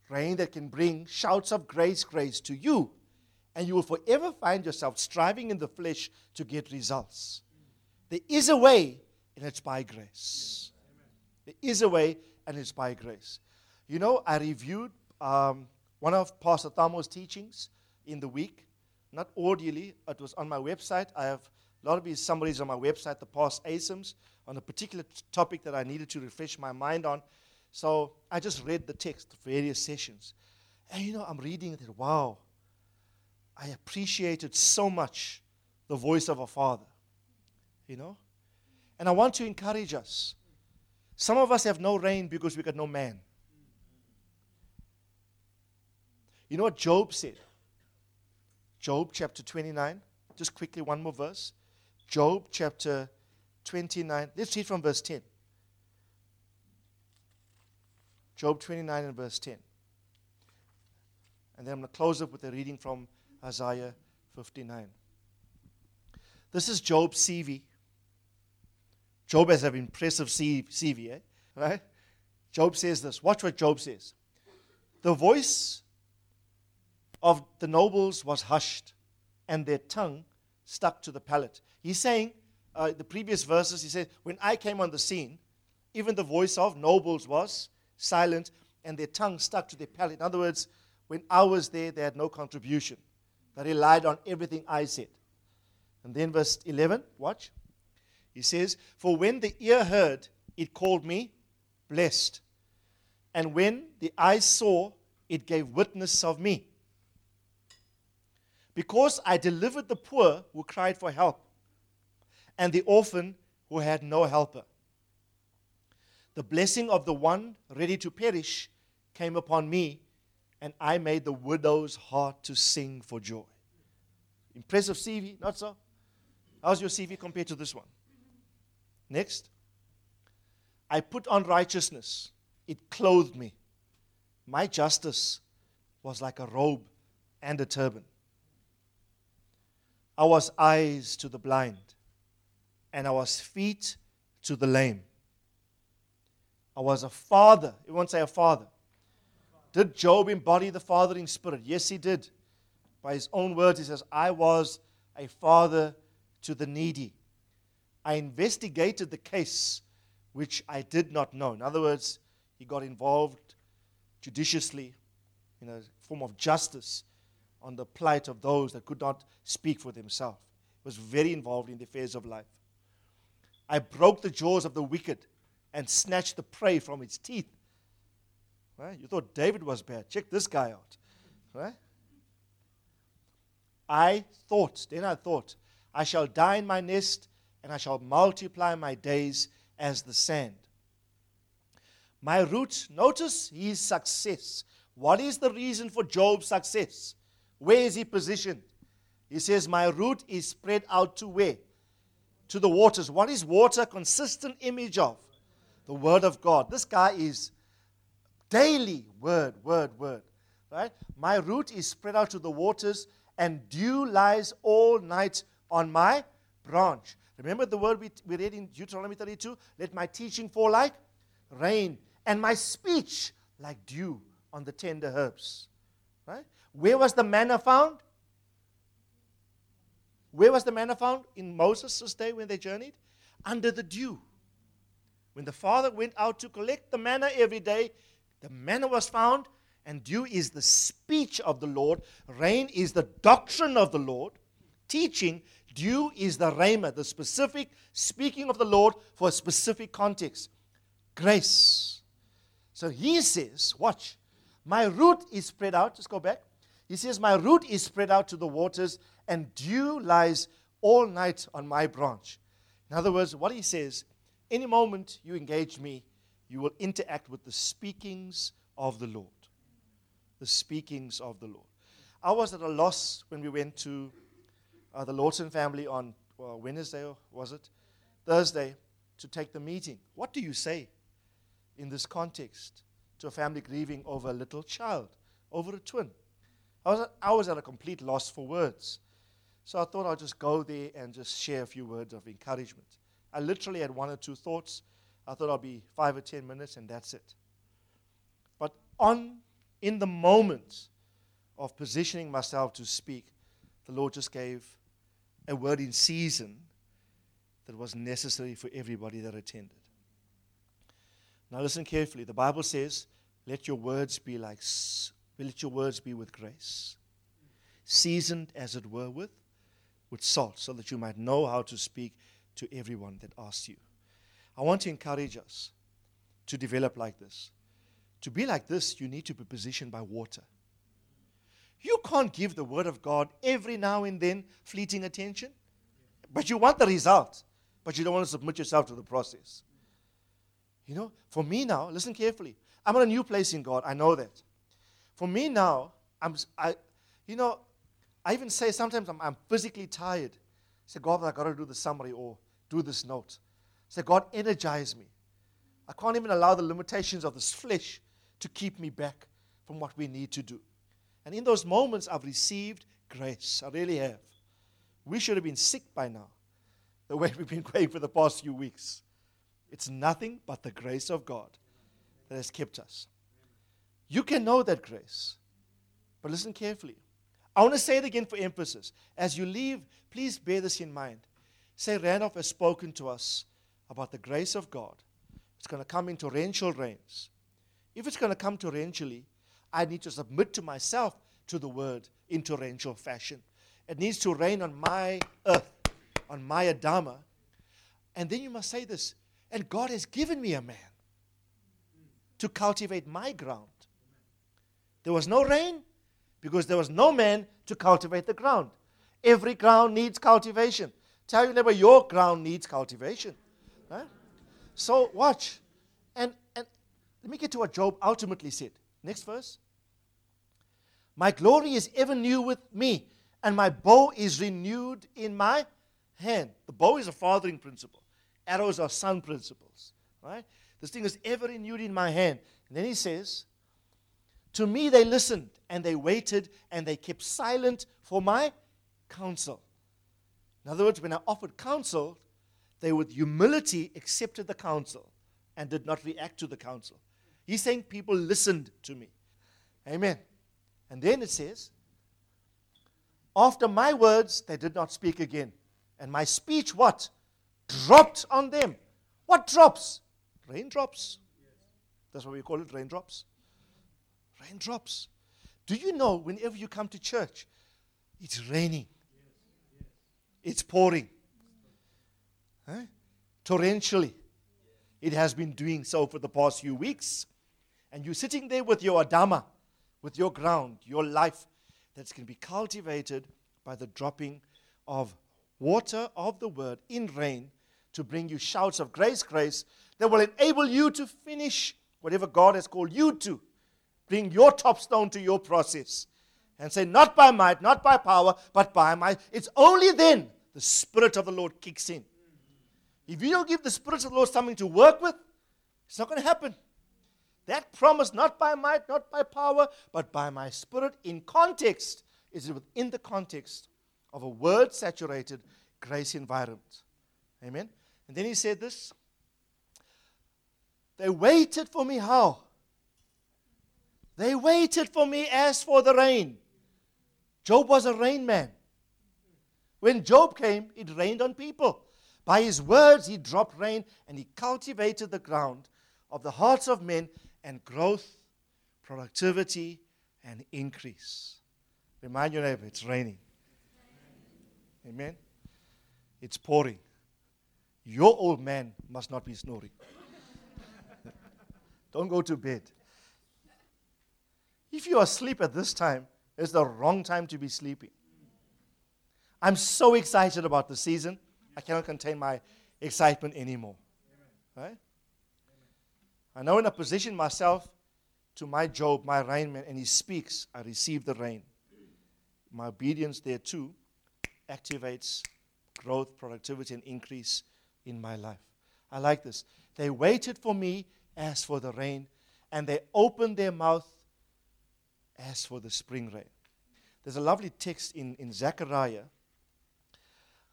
rain that can bring shouts of grace, grace to you. And you will forever find yourself striving in the flesh to get results. There is a way, and it's by grace. There is a way, and it's by grace. You know, I reviewed um, one of Pastor Thamo's teachings in the week not audially, it was on my website. I have a lot of these summaries on my website, the past ASIMs, on a particular t- topic that I needed to refresh my mind on. So I just read the text, various sessions. And you know, I'm reading it, wow, I appreciated so much the voice of a father. You know? And I want to encourage us. Some of us have no rain because we got no man. You know what Job said? Job chapter 29. Just quickly, one more verse. Job chapter 29. Let's read from verse 10. Job 29 and verse 10. And then I'm going to close up with a reading from Isaiah 59. This is Job's CV. Job has an impressive CV, eh? right? Job says this. Watch what Job says. The voice of the nobles was hushed, and their tongue stuck to the palate. He's saying, uh, the previous verses, he said, When I came on the scene, even the voice of nobles was silent, and their tongue stuck to their palate. In other words, when I was there, they had no contribution. They relied on everything I said. And then verse 11, watch. He says, For when the ear heard, it called me blessed. And when the eye saw, it gave witness of me. Because I delivered the poor who cried for help, and the orphan who had no helper. The blessing of the one ready to perish came upon me, and I made the widow's heart to sing for joy. Impressive CV, not so? How's your CV compared to this one? Next. I put on righteousness, it clothed me. My justice was like a robe and a turban. I was eyes to the blind, and I was feet to the lame. I was a father. Everyone say a father. Did Job embody the fathering spirit? Yes, he did. By his own words, he says, I was a father to the needy. I investigated the case which I did not know. In other words, he got involved judiciously in a form of justice on the plight of those that could not speak for themselves. He was very involved in the affairs of life. I broke the jaws of the wicked and snatched the prey from its teeth. Right? You thought David was bad. Check this guy out. Right? I thought, then I thought, I shall die in my nest, and I shall multiply my days as the sand. My root, notice his success. What is the reason for Job's success? Where is he positioned? He says, My root is spread out to where? To the waters. What is water? Consistent image of the Word of God. This guy is daily word, word, word. Right? My root is spread out to the waters, and dew lies all night on my branch. Remember the word we, we read in Deuteronomy 32? Let my teaching fall like rain, and my speech like dew on the tender herbs. Right? Where was the manna found? Where was the manna found? In Moses' day when they journeyed? Under the dew. When the father went out to collect the manna every day, the manna was found, and dew is the speech of the Lord. Rain is the doctrine of the Lord. Teaching, dew is the rhema, the specific speaking of the Lord for a specific context. Grace. So he says, watch, my root is spread out. Just go back. He says, My root is spread out to the waters, and dew lies all night on my branch. In other words, what he says, any moment you engage me, you will interact with the speakings of the Lord. The speakings of the Lord. I was at a loss when we went to uh, the Lawson family on well, Wednesday, or was it? Thursday, to take the meeting. What do you say in this context to a family grieving over a little child, over a twin? I was, I was at a complete loss for words. So I thought I'd just go there and just share a few words of encouragement. I literally had one or two thoughts. I thought I'd be five or ten minutes and that's it. But on in the moment of positioning myself to speak, the Lord just gave a word in season that was necessary for everybody that attended. Now listen carefully. The Bible says, "Let your words be like let your words be with grace. seasoned as it were with, with salt, so that you might know how to speak to everyone that asks you. I want to encourage us to develop like this. To be like this, you need to be positioned by water. You can't give the Word of God every now and then fleeting attention, but you want the result, but you don't want to submit yourself to the process. You know, for me now, listen carefully. I'm in a new place in God. I know that. For me now, I'm, I, you know, I even say sometimes I'm, I'm physically tired. I say, God, I got to do the summary or do this note. I say, God, energize me. I can't even allow the limitations of this flesh to keep me back from what we need to do. And in those moments, I've received grace. I really have. We should have been sick by now, the way we've been going for the past few weeks. It's nothing but the grace of God that has kept us. You can know that grace, but listen carefully. I want to say it again for emphasis. As you leave, please bear this in mind. Say, Randolph has spoken to us about the grace of God. It's going to come in torrential rains. If it's going to come torrentially, I need to submit to myself to the word in torrential fashion. It needs to rain on my earth, on my Adama. And then you must say this and God has given me a man to cultivate my ground. There was no rain because there was no man to cultivate the ground. Every ground needs cultivation. Tell your neighbor, your ground needs cultivation. Right? So watch. And, and let me get to what Job ultimately said. Next verse. My glory is ever new with me, and my bow is renewed in my hand. The bow is a fathering principle. Arrows are son principles. Right? This thing is ever renewed in my hand. And then he says, To me they listened, and they waited, and they kept silent for my counsel. In other words, when I offered counsel, they with humility accepted the counsel and did not react to the counsel. He's saying people listened to me. Amen. And then it says, After my words, they did not speak again. And my speech, what? Dropped on them. What drops? Raindrops. That's what we call it raindrops. Raindrops. Do you know whenever you come to church, it's raining, it's pouring, huh? torrentially. It has been doing so for the past few weeks. And you're sitting there with your Adama, with your ground, your life that's going to be cultivated by the dropping of water of the word in rain to bring you shouts of grace, grace that will enable you to finish whatever God has called you to. Bring your top stone to your process and say, Not by might, not by power, but by my. It's only then the Spirit of the Lord kicks in. If you don't give the Spirit of the Lord something to work with, it's not going to happen. That promise, not by might, not by power, but by my Spirit, in context, is within the context of a word saturated grace environment. Amen. And then he said this They waited for me how? They waited for me as for the rain. Job was a rain man. When Job came, it rained on people. By his words, he dropped rain and he cultivated the ground of the hearts of men and growth, productivity, and increase. Remind your neighbor, it's raining. Amen. It's pouring. Your old man must not be snoring. Don't go to bed. If you are asleep at this time, it's the wrong time to be sleeping. I'm so excited about the season. I cannot contain my excitement anymore. Right? I know when I position myself to my Job, my rainman, and he speaks, I receive the rain. My obedience there too activates growth, productivity, and increase in my life. I like this. They waited for me as for the rain, and they opened their mouth as for the spring rain. There's a lovely text in, in Zechariah,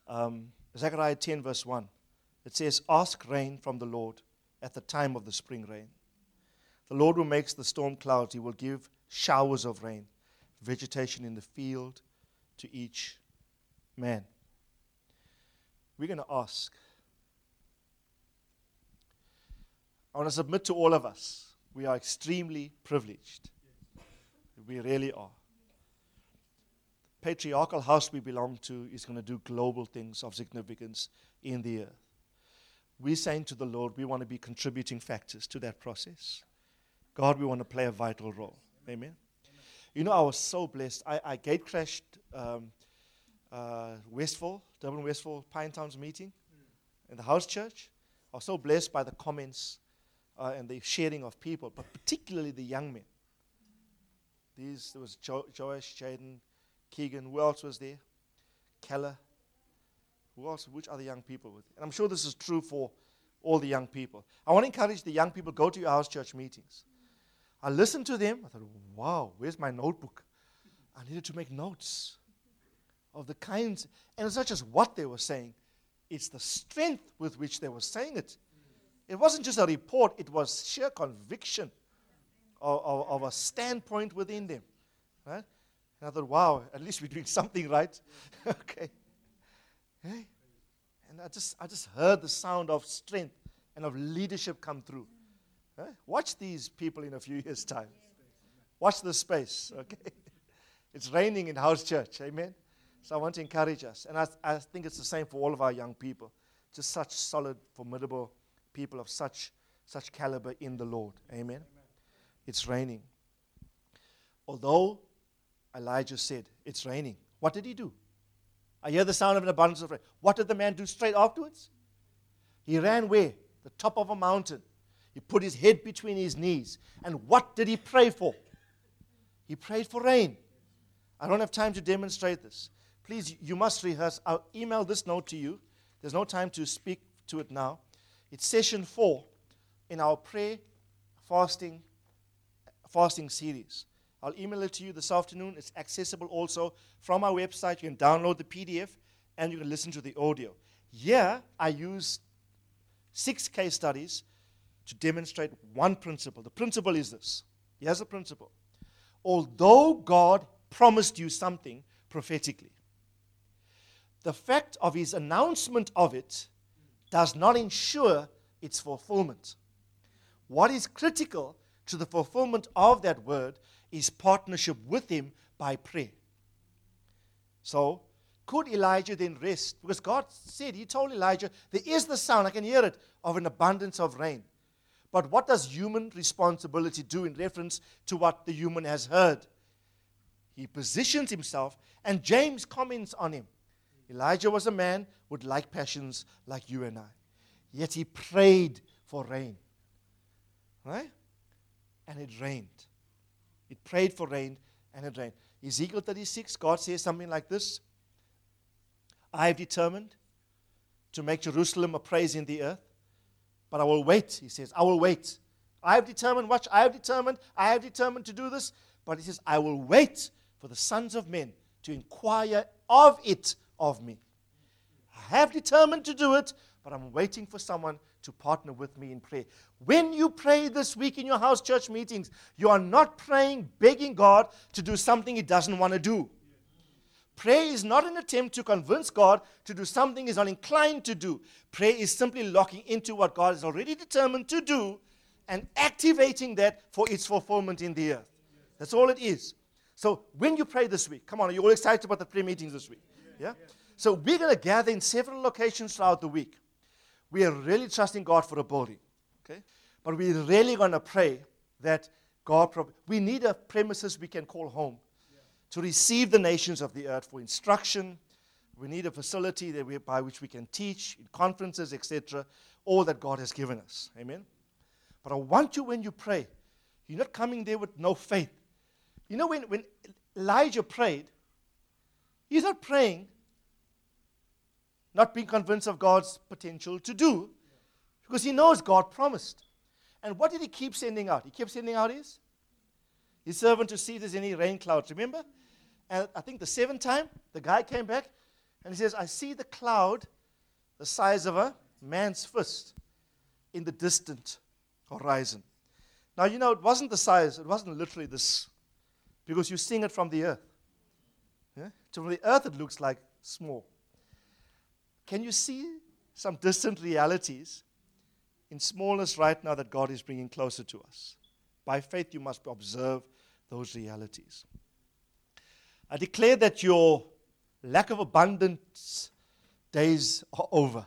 um, Zechariah 10, verse 1. It says, Ask rain from the Lord at the time of the spring rain. The Lord who makes the storm clouds, he will give showers of rain, vegetation in the field to each man. We're going to ask. I want to submit to all of us. We are extremely privileged. We really are. patriarchal house we belong to is going to do global things of significance in the earth. We're saying to the Lord, we want to be contributing factors to that process. God, we want to play a vital role. Amen. You know, I was so blessed. I, I gate crashed um, uh, Westville, Durban Westville, Pine Towns meeting in the house church. I was so blessed by the comments uh, and the sharing of people, but particularly the young men. These, there was jo- Joash, Jaden, Keegan. Who else was there? Keller. Who else? Which other young people? With? And I'm sure this is true for all the young people. I want to encourage the young people to go to your house church meetings. I listened to them. I thought, wow, where's my notebook? I needed to make notes of the kinds. And it's not just what they were saying, it's the strength with which they were saying it. It wasn't just a report, it was sheer conviction of, of, a standpoint within them. Right? And I thought, wow, at least we're doing something right. okay. Hey? And I just, I just heard the sound of strength and of leadership come through. Huh? Watch these people in a few years' time. Watch the space, okay? It's raining in house church, amen? So I want to encourage us. And I, I think it's the same for all of our young people. Just such solid, formidable people of such, such caliber in the Lord, amen? It's raining. Although Elijah said, It's raining, what did he do? I hear the sound of an abundance of rain. What did the man do straight afterwards? He ran where? The top of a mountain he put his head between his knees. And what did he pray for? He prayed for rain. I don't have time to demonstrate this. Please, you must rehearse. I'll email this note to you. There's no time to speak to it now. It's session four in our prayer fasting fasting series. I'll email it to you this afternoon. It's accessible also from our website. You can download the PDF and you can listen to the audio. Here, I use six case studies to demonstrate one principle. The principle is this. Here's the principle. Although God promised you something prophetically, the fact of his announcement of it does not ensure its fulfillment. What is critical to the fulfillment of that word is partnership with him by prayer. So, could Elijah then rest? Because God said, He told Elijah, There is the sound, I can hear it, of an abundance of rain. But what does human responsibility do in reference to what the human has heard? He positions himself, and James comments on him. Elijah was a man with like passions like you and I. Yet he prayed for rain. Right? And it rained. It prayed for rain, and it rained. Ezekiel 36, God says something like this I have determined to make Jerusalem a praise in the earth but I will wait, he says. I will wait. I have determined, watch, I have determined, I have determined to do this. But he says, I will wait for the sons of men to inquire of it of me. I have determined to do it, but I'm waiting for someone to partner with me in prayer. When you pray this week in your house church meetings, you are not praying, begging God to do something He doesn't want to do. Prayer is not an attempt to convince God to do something He's not inclined to do. Prayer is simply locking into what God has already determined to do and activating that for its fulfillment in the earth. That's all it is. So when you pray this week, come on, are you all excited about the prayer meetings this week? Yeah? So we're going to gather in several locations throughout the week. We are really trusting God for a building. Okay? But we're really going to pray that God, we need a premises we can call home to receive the nations of the earth for instruction. We need a facility that we, by which we can teach in conferences, etc., all that God has given us. Amen. But I want you when you pray, you're not coming there with no faith. You know, when, when Elijah prayed, he's not praying, not being convinced of God's potential to do, because he knows God promised. And what did he keep sending out? He kept sending out his, his servant to see if there's any rain clouds. Remember? And I think the seventh time, the guy came back and he says, I see the cloud the size of a man's fist in the distant horizon. Now, you know, it wasn't the size, it wasn't literally this, because you're seeing it from the earth. Yeah? So from the earth, it looks like small. Can you see some distant realities in smallness right now that God is bringing closer to us? By faith, you must observe those realities. I declare that your lack of abundance days are over.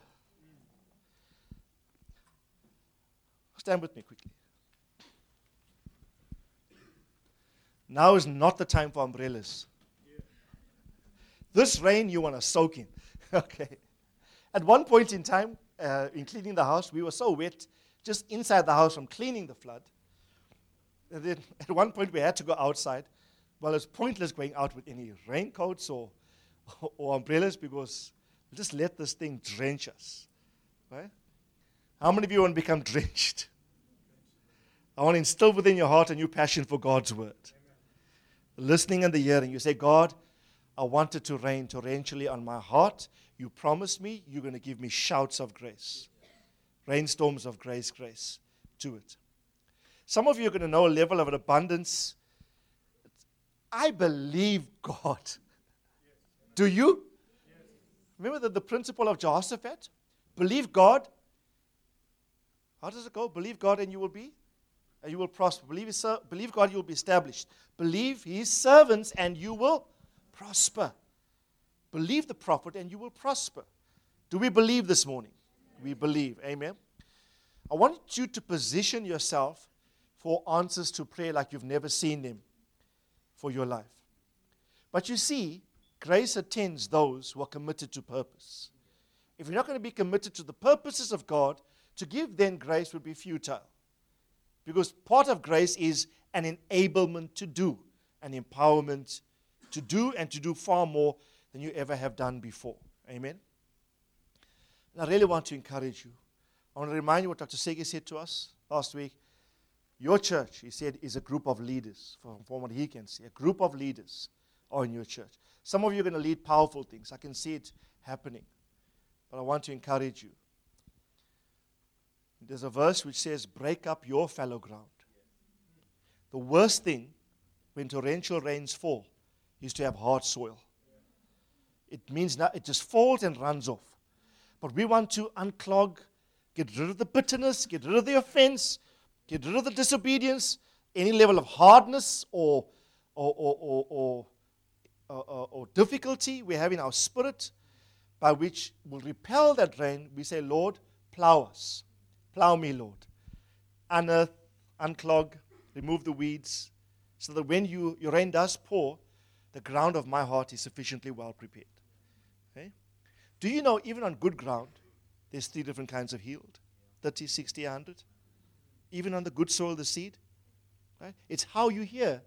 Stand with me quickly. Now is not the time for umbrellas. This rain you want to soak in. okay. At one point in time, uh, in cleaning the house, we were so wet just inside the house from cleaning the flood. And then at one point we had to go outside. Well, it's pointless going out with any raincoats or, or umbrellas because just let this thing drench us. Right? How many of you want to become drenched? I want to instill within your heart a new passion for God's word. Listening and the hearing. You say, God, I want it to rain torrentially on my heart. You promised me you're going to give me shouts of grace, rainstorms of grace, grace to it. Some of you are going to know a level of an abundance. I believe God. Do you? Remember the, the principle of Jehoshaphat? Believe God. How does it go? Believe God and you will be? And you will prosper. Believe, believe God, you will be established. Believe his servants and you will prosper. Believe the prophet and you will prosper. Do we believe this morning? We believe. Amen. I want you to position yourself for answers to prayer like you've never seen them for your life. But you see, grace attends those who are committed to purpose. If you're not going to be committed to the purposes of God, to give then grace would be futile. Because part of grace is an enablement to do, an empowerment to do, and to do far more than you ever have done before. Amen. And I really want to encourage you. I want to remind you what Dr. Segi said to us last week. Your church, he said, is a group of leaders, from, from what he can see. A group of leaders are in your church. Some of you are going to lead powerful things. I can see it happening. But I want to encourage you. There's a verse which says, Break up your fallow ground. The worst thing when torrential rains fall is to have hard soil. It means that it just falls and runs off. But we want to unclog, get rid of the bitterness, get rid of the offense, Get rid of the disobedience, any level of hardness or, or, or, or, or, or difficulty we have in our spirit by which will repel that rain. We say, Lord, plow us. Plow me, Lord. Unearth, unclog, remove the weeds, so that when you, your rain does pour, the ground of my heart is sufficiently well prepared. Do you know, even on good ground, there's three different kinds of healed 30, 60, 100? even on the good soil, the seed. Right? It's how you hear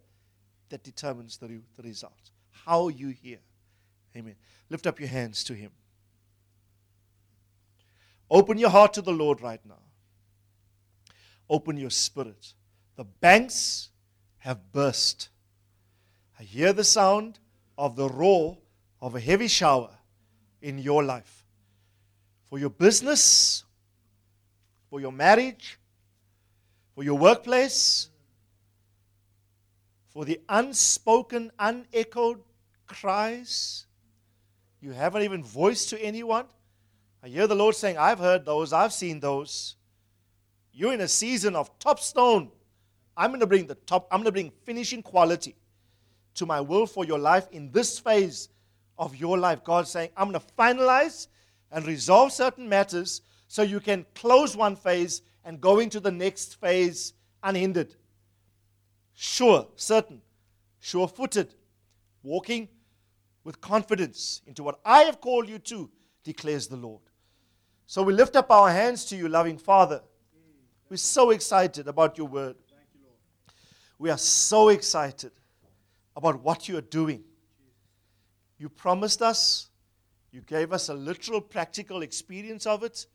that determines the, re- the result. How you hear. Amen. Lift up your hands to Him. Open your heart to the Lord right now. Open your spirit. The banks have burst. I hear the sound of the roar of a heavy shower in your life. For your business, for your marriage, for your workplace, for the unspoken, unechoed cries you haven't even voiced to anyone. I hear the Lord saying, I've heard those, I've seen those. You're in a season of top stone. I'm going to bring the top, I'm going to bring finishing quality to my will for your life in this phase of your life. God's saying, I'm going to finalize and resolve certain matters so you can close one phase and go into the next phase unhindered. Sure, certain, sure footed, walking with confidence into what I have called you to, declares the Lord. So we lift up our hands to you, loving Father. We're so excited about your word. We are so excited about what you are doing. You promised us, you gave us a literal, practical experience of it.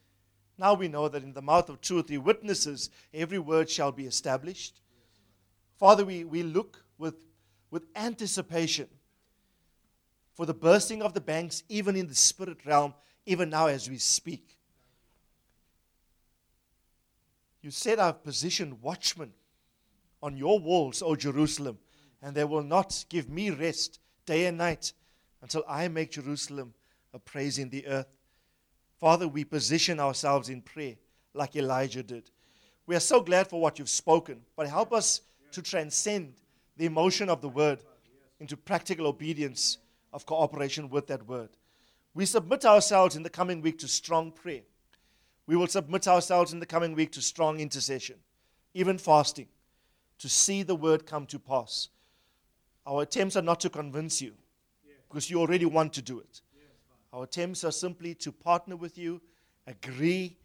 Now we know that in the mouth of two or three witnesses, every word shall be established. Father, we, we look with, with anticipation for the bursting of the banks, even in the spirit realm, even now as we speak. You said, I've positioned watchmen on your walls, O Jerusalem, and they will not give me rest day and night until I make Jerusalem a praise in the earth. Father, we position ourselves in prayer like Elijah did. We are so glad for what you've spoken, but help us to transcend the emotion of the word into practical obedience of cooperation with that word. We submit ourselves in the coming week to strong prayer. We will submit ourselves in the coming week to strong intercession, even fasting, to see the word come to pass. Our attempts are not to convince you, because you already want to do it. Our attempts are simply to partner with you, agree.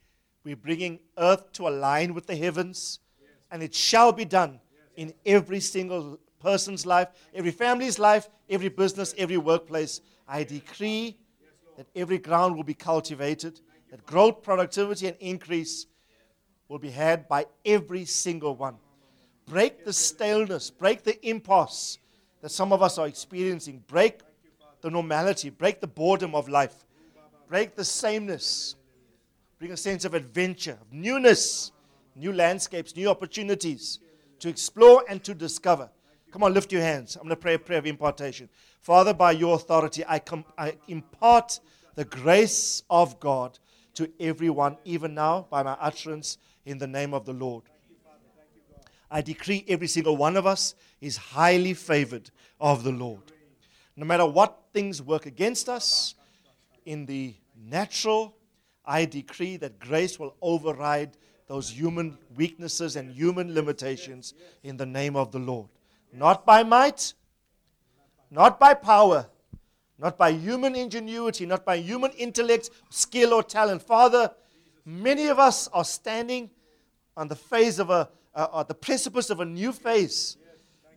We're bringing earth to align with the heavens, and it shall be done in every single person's life, every family's life, every business, every workplace. I decree that every ground will be cultivated, that growth, productivity, and increase will be had by every single one. Break the staleness, break the impasse that some of us are experiencing, break the normality, break the boredom of life, break the sameness, bring a sense of adventure, of newness, new landscapes, new opportunities to explore and to discover. Come on, lift your hands. I'm going to pray a prayer of impartation. Father, by your authority, I, com- I impart the grace of God to everyone, even now, by my utterance in the name of the Lord. I decree every single one of us is highly favored of the Lord. No matter what things work against us in the natural, I decree that grace will override those human weaknesses and human limitations in the name of the Lord. Not by might, not by power, not by human ingenuity, not by human intellect, skill, or talent. Father, many of us are standing on the phase of a, uh, the precipice of a new phase.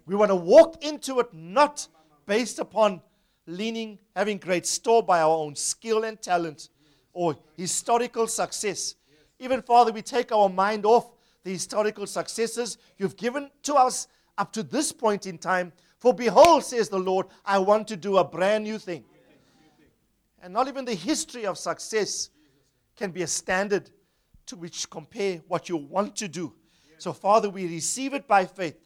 We want to walk into it not based upon leaning, having great store by our own skill and talent or historical success. Even, Father, we take our mind off the historical successes you've given to us up to this point in time. For behold, says the Lord, I want to do a brand new thing. And not even the history of success can be a standard to which compare what you want to do. So, Father, we receive it by faith.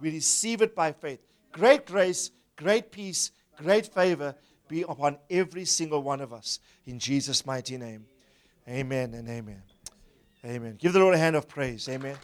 We receive it by faith. Great grace, great peace, great favor be upon every single one of us. In Jesus' mighty name. Amen and amen. Amen. Give the Lord a hand of praise. Amen.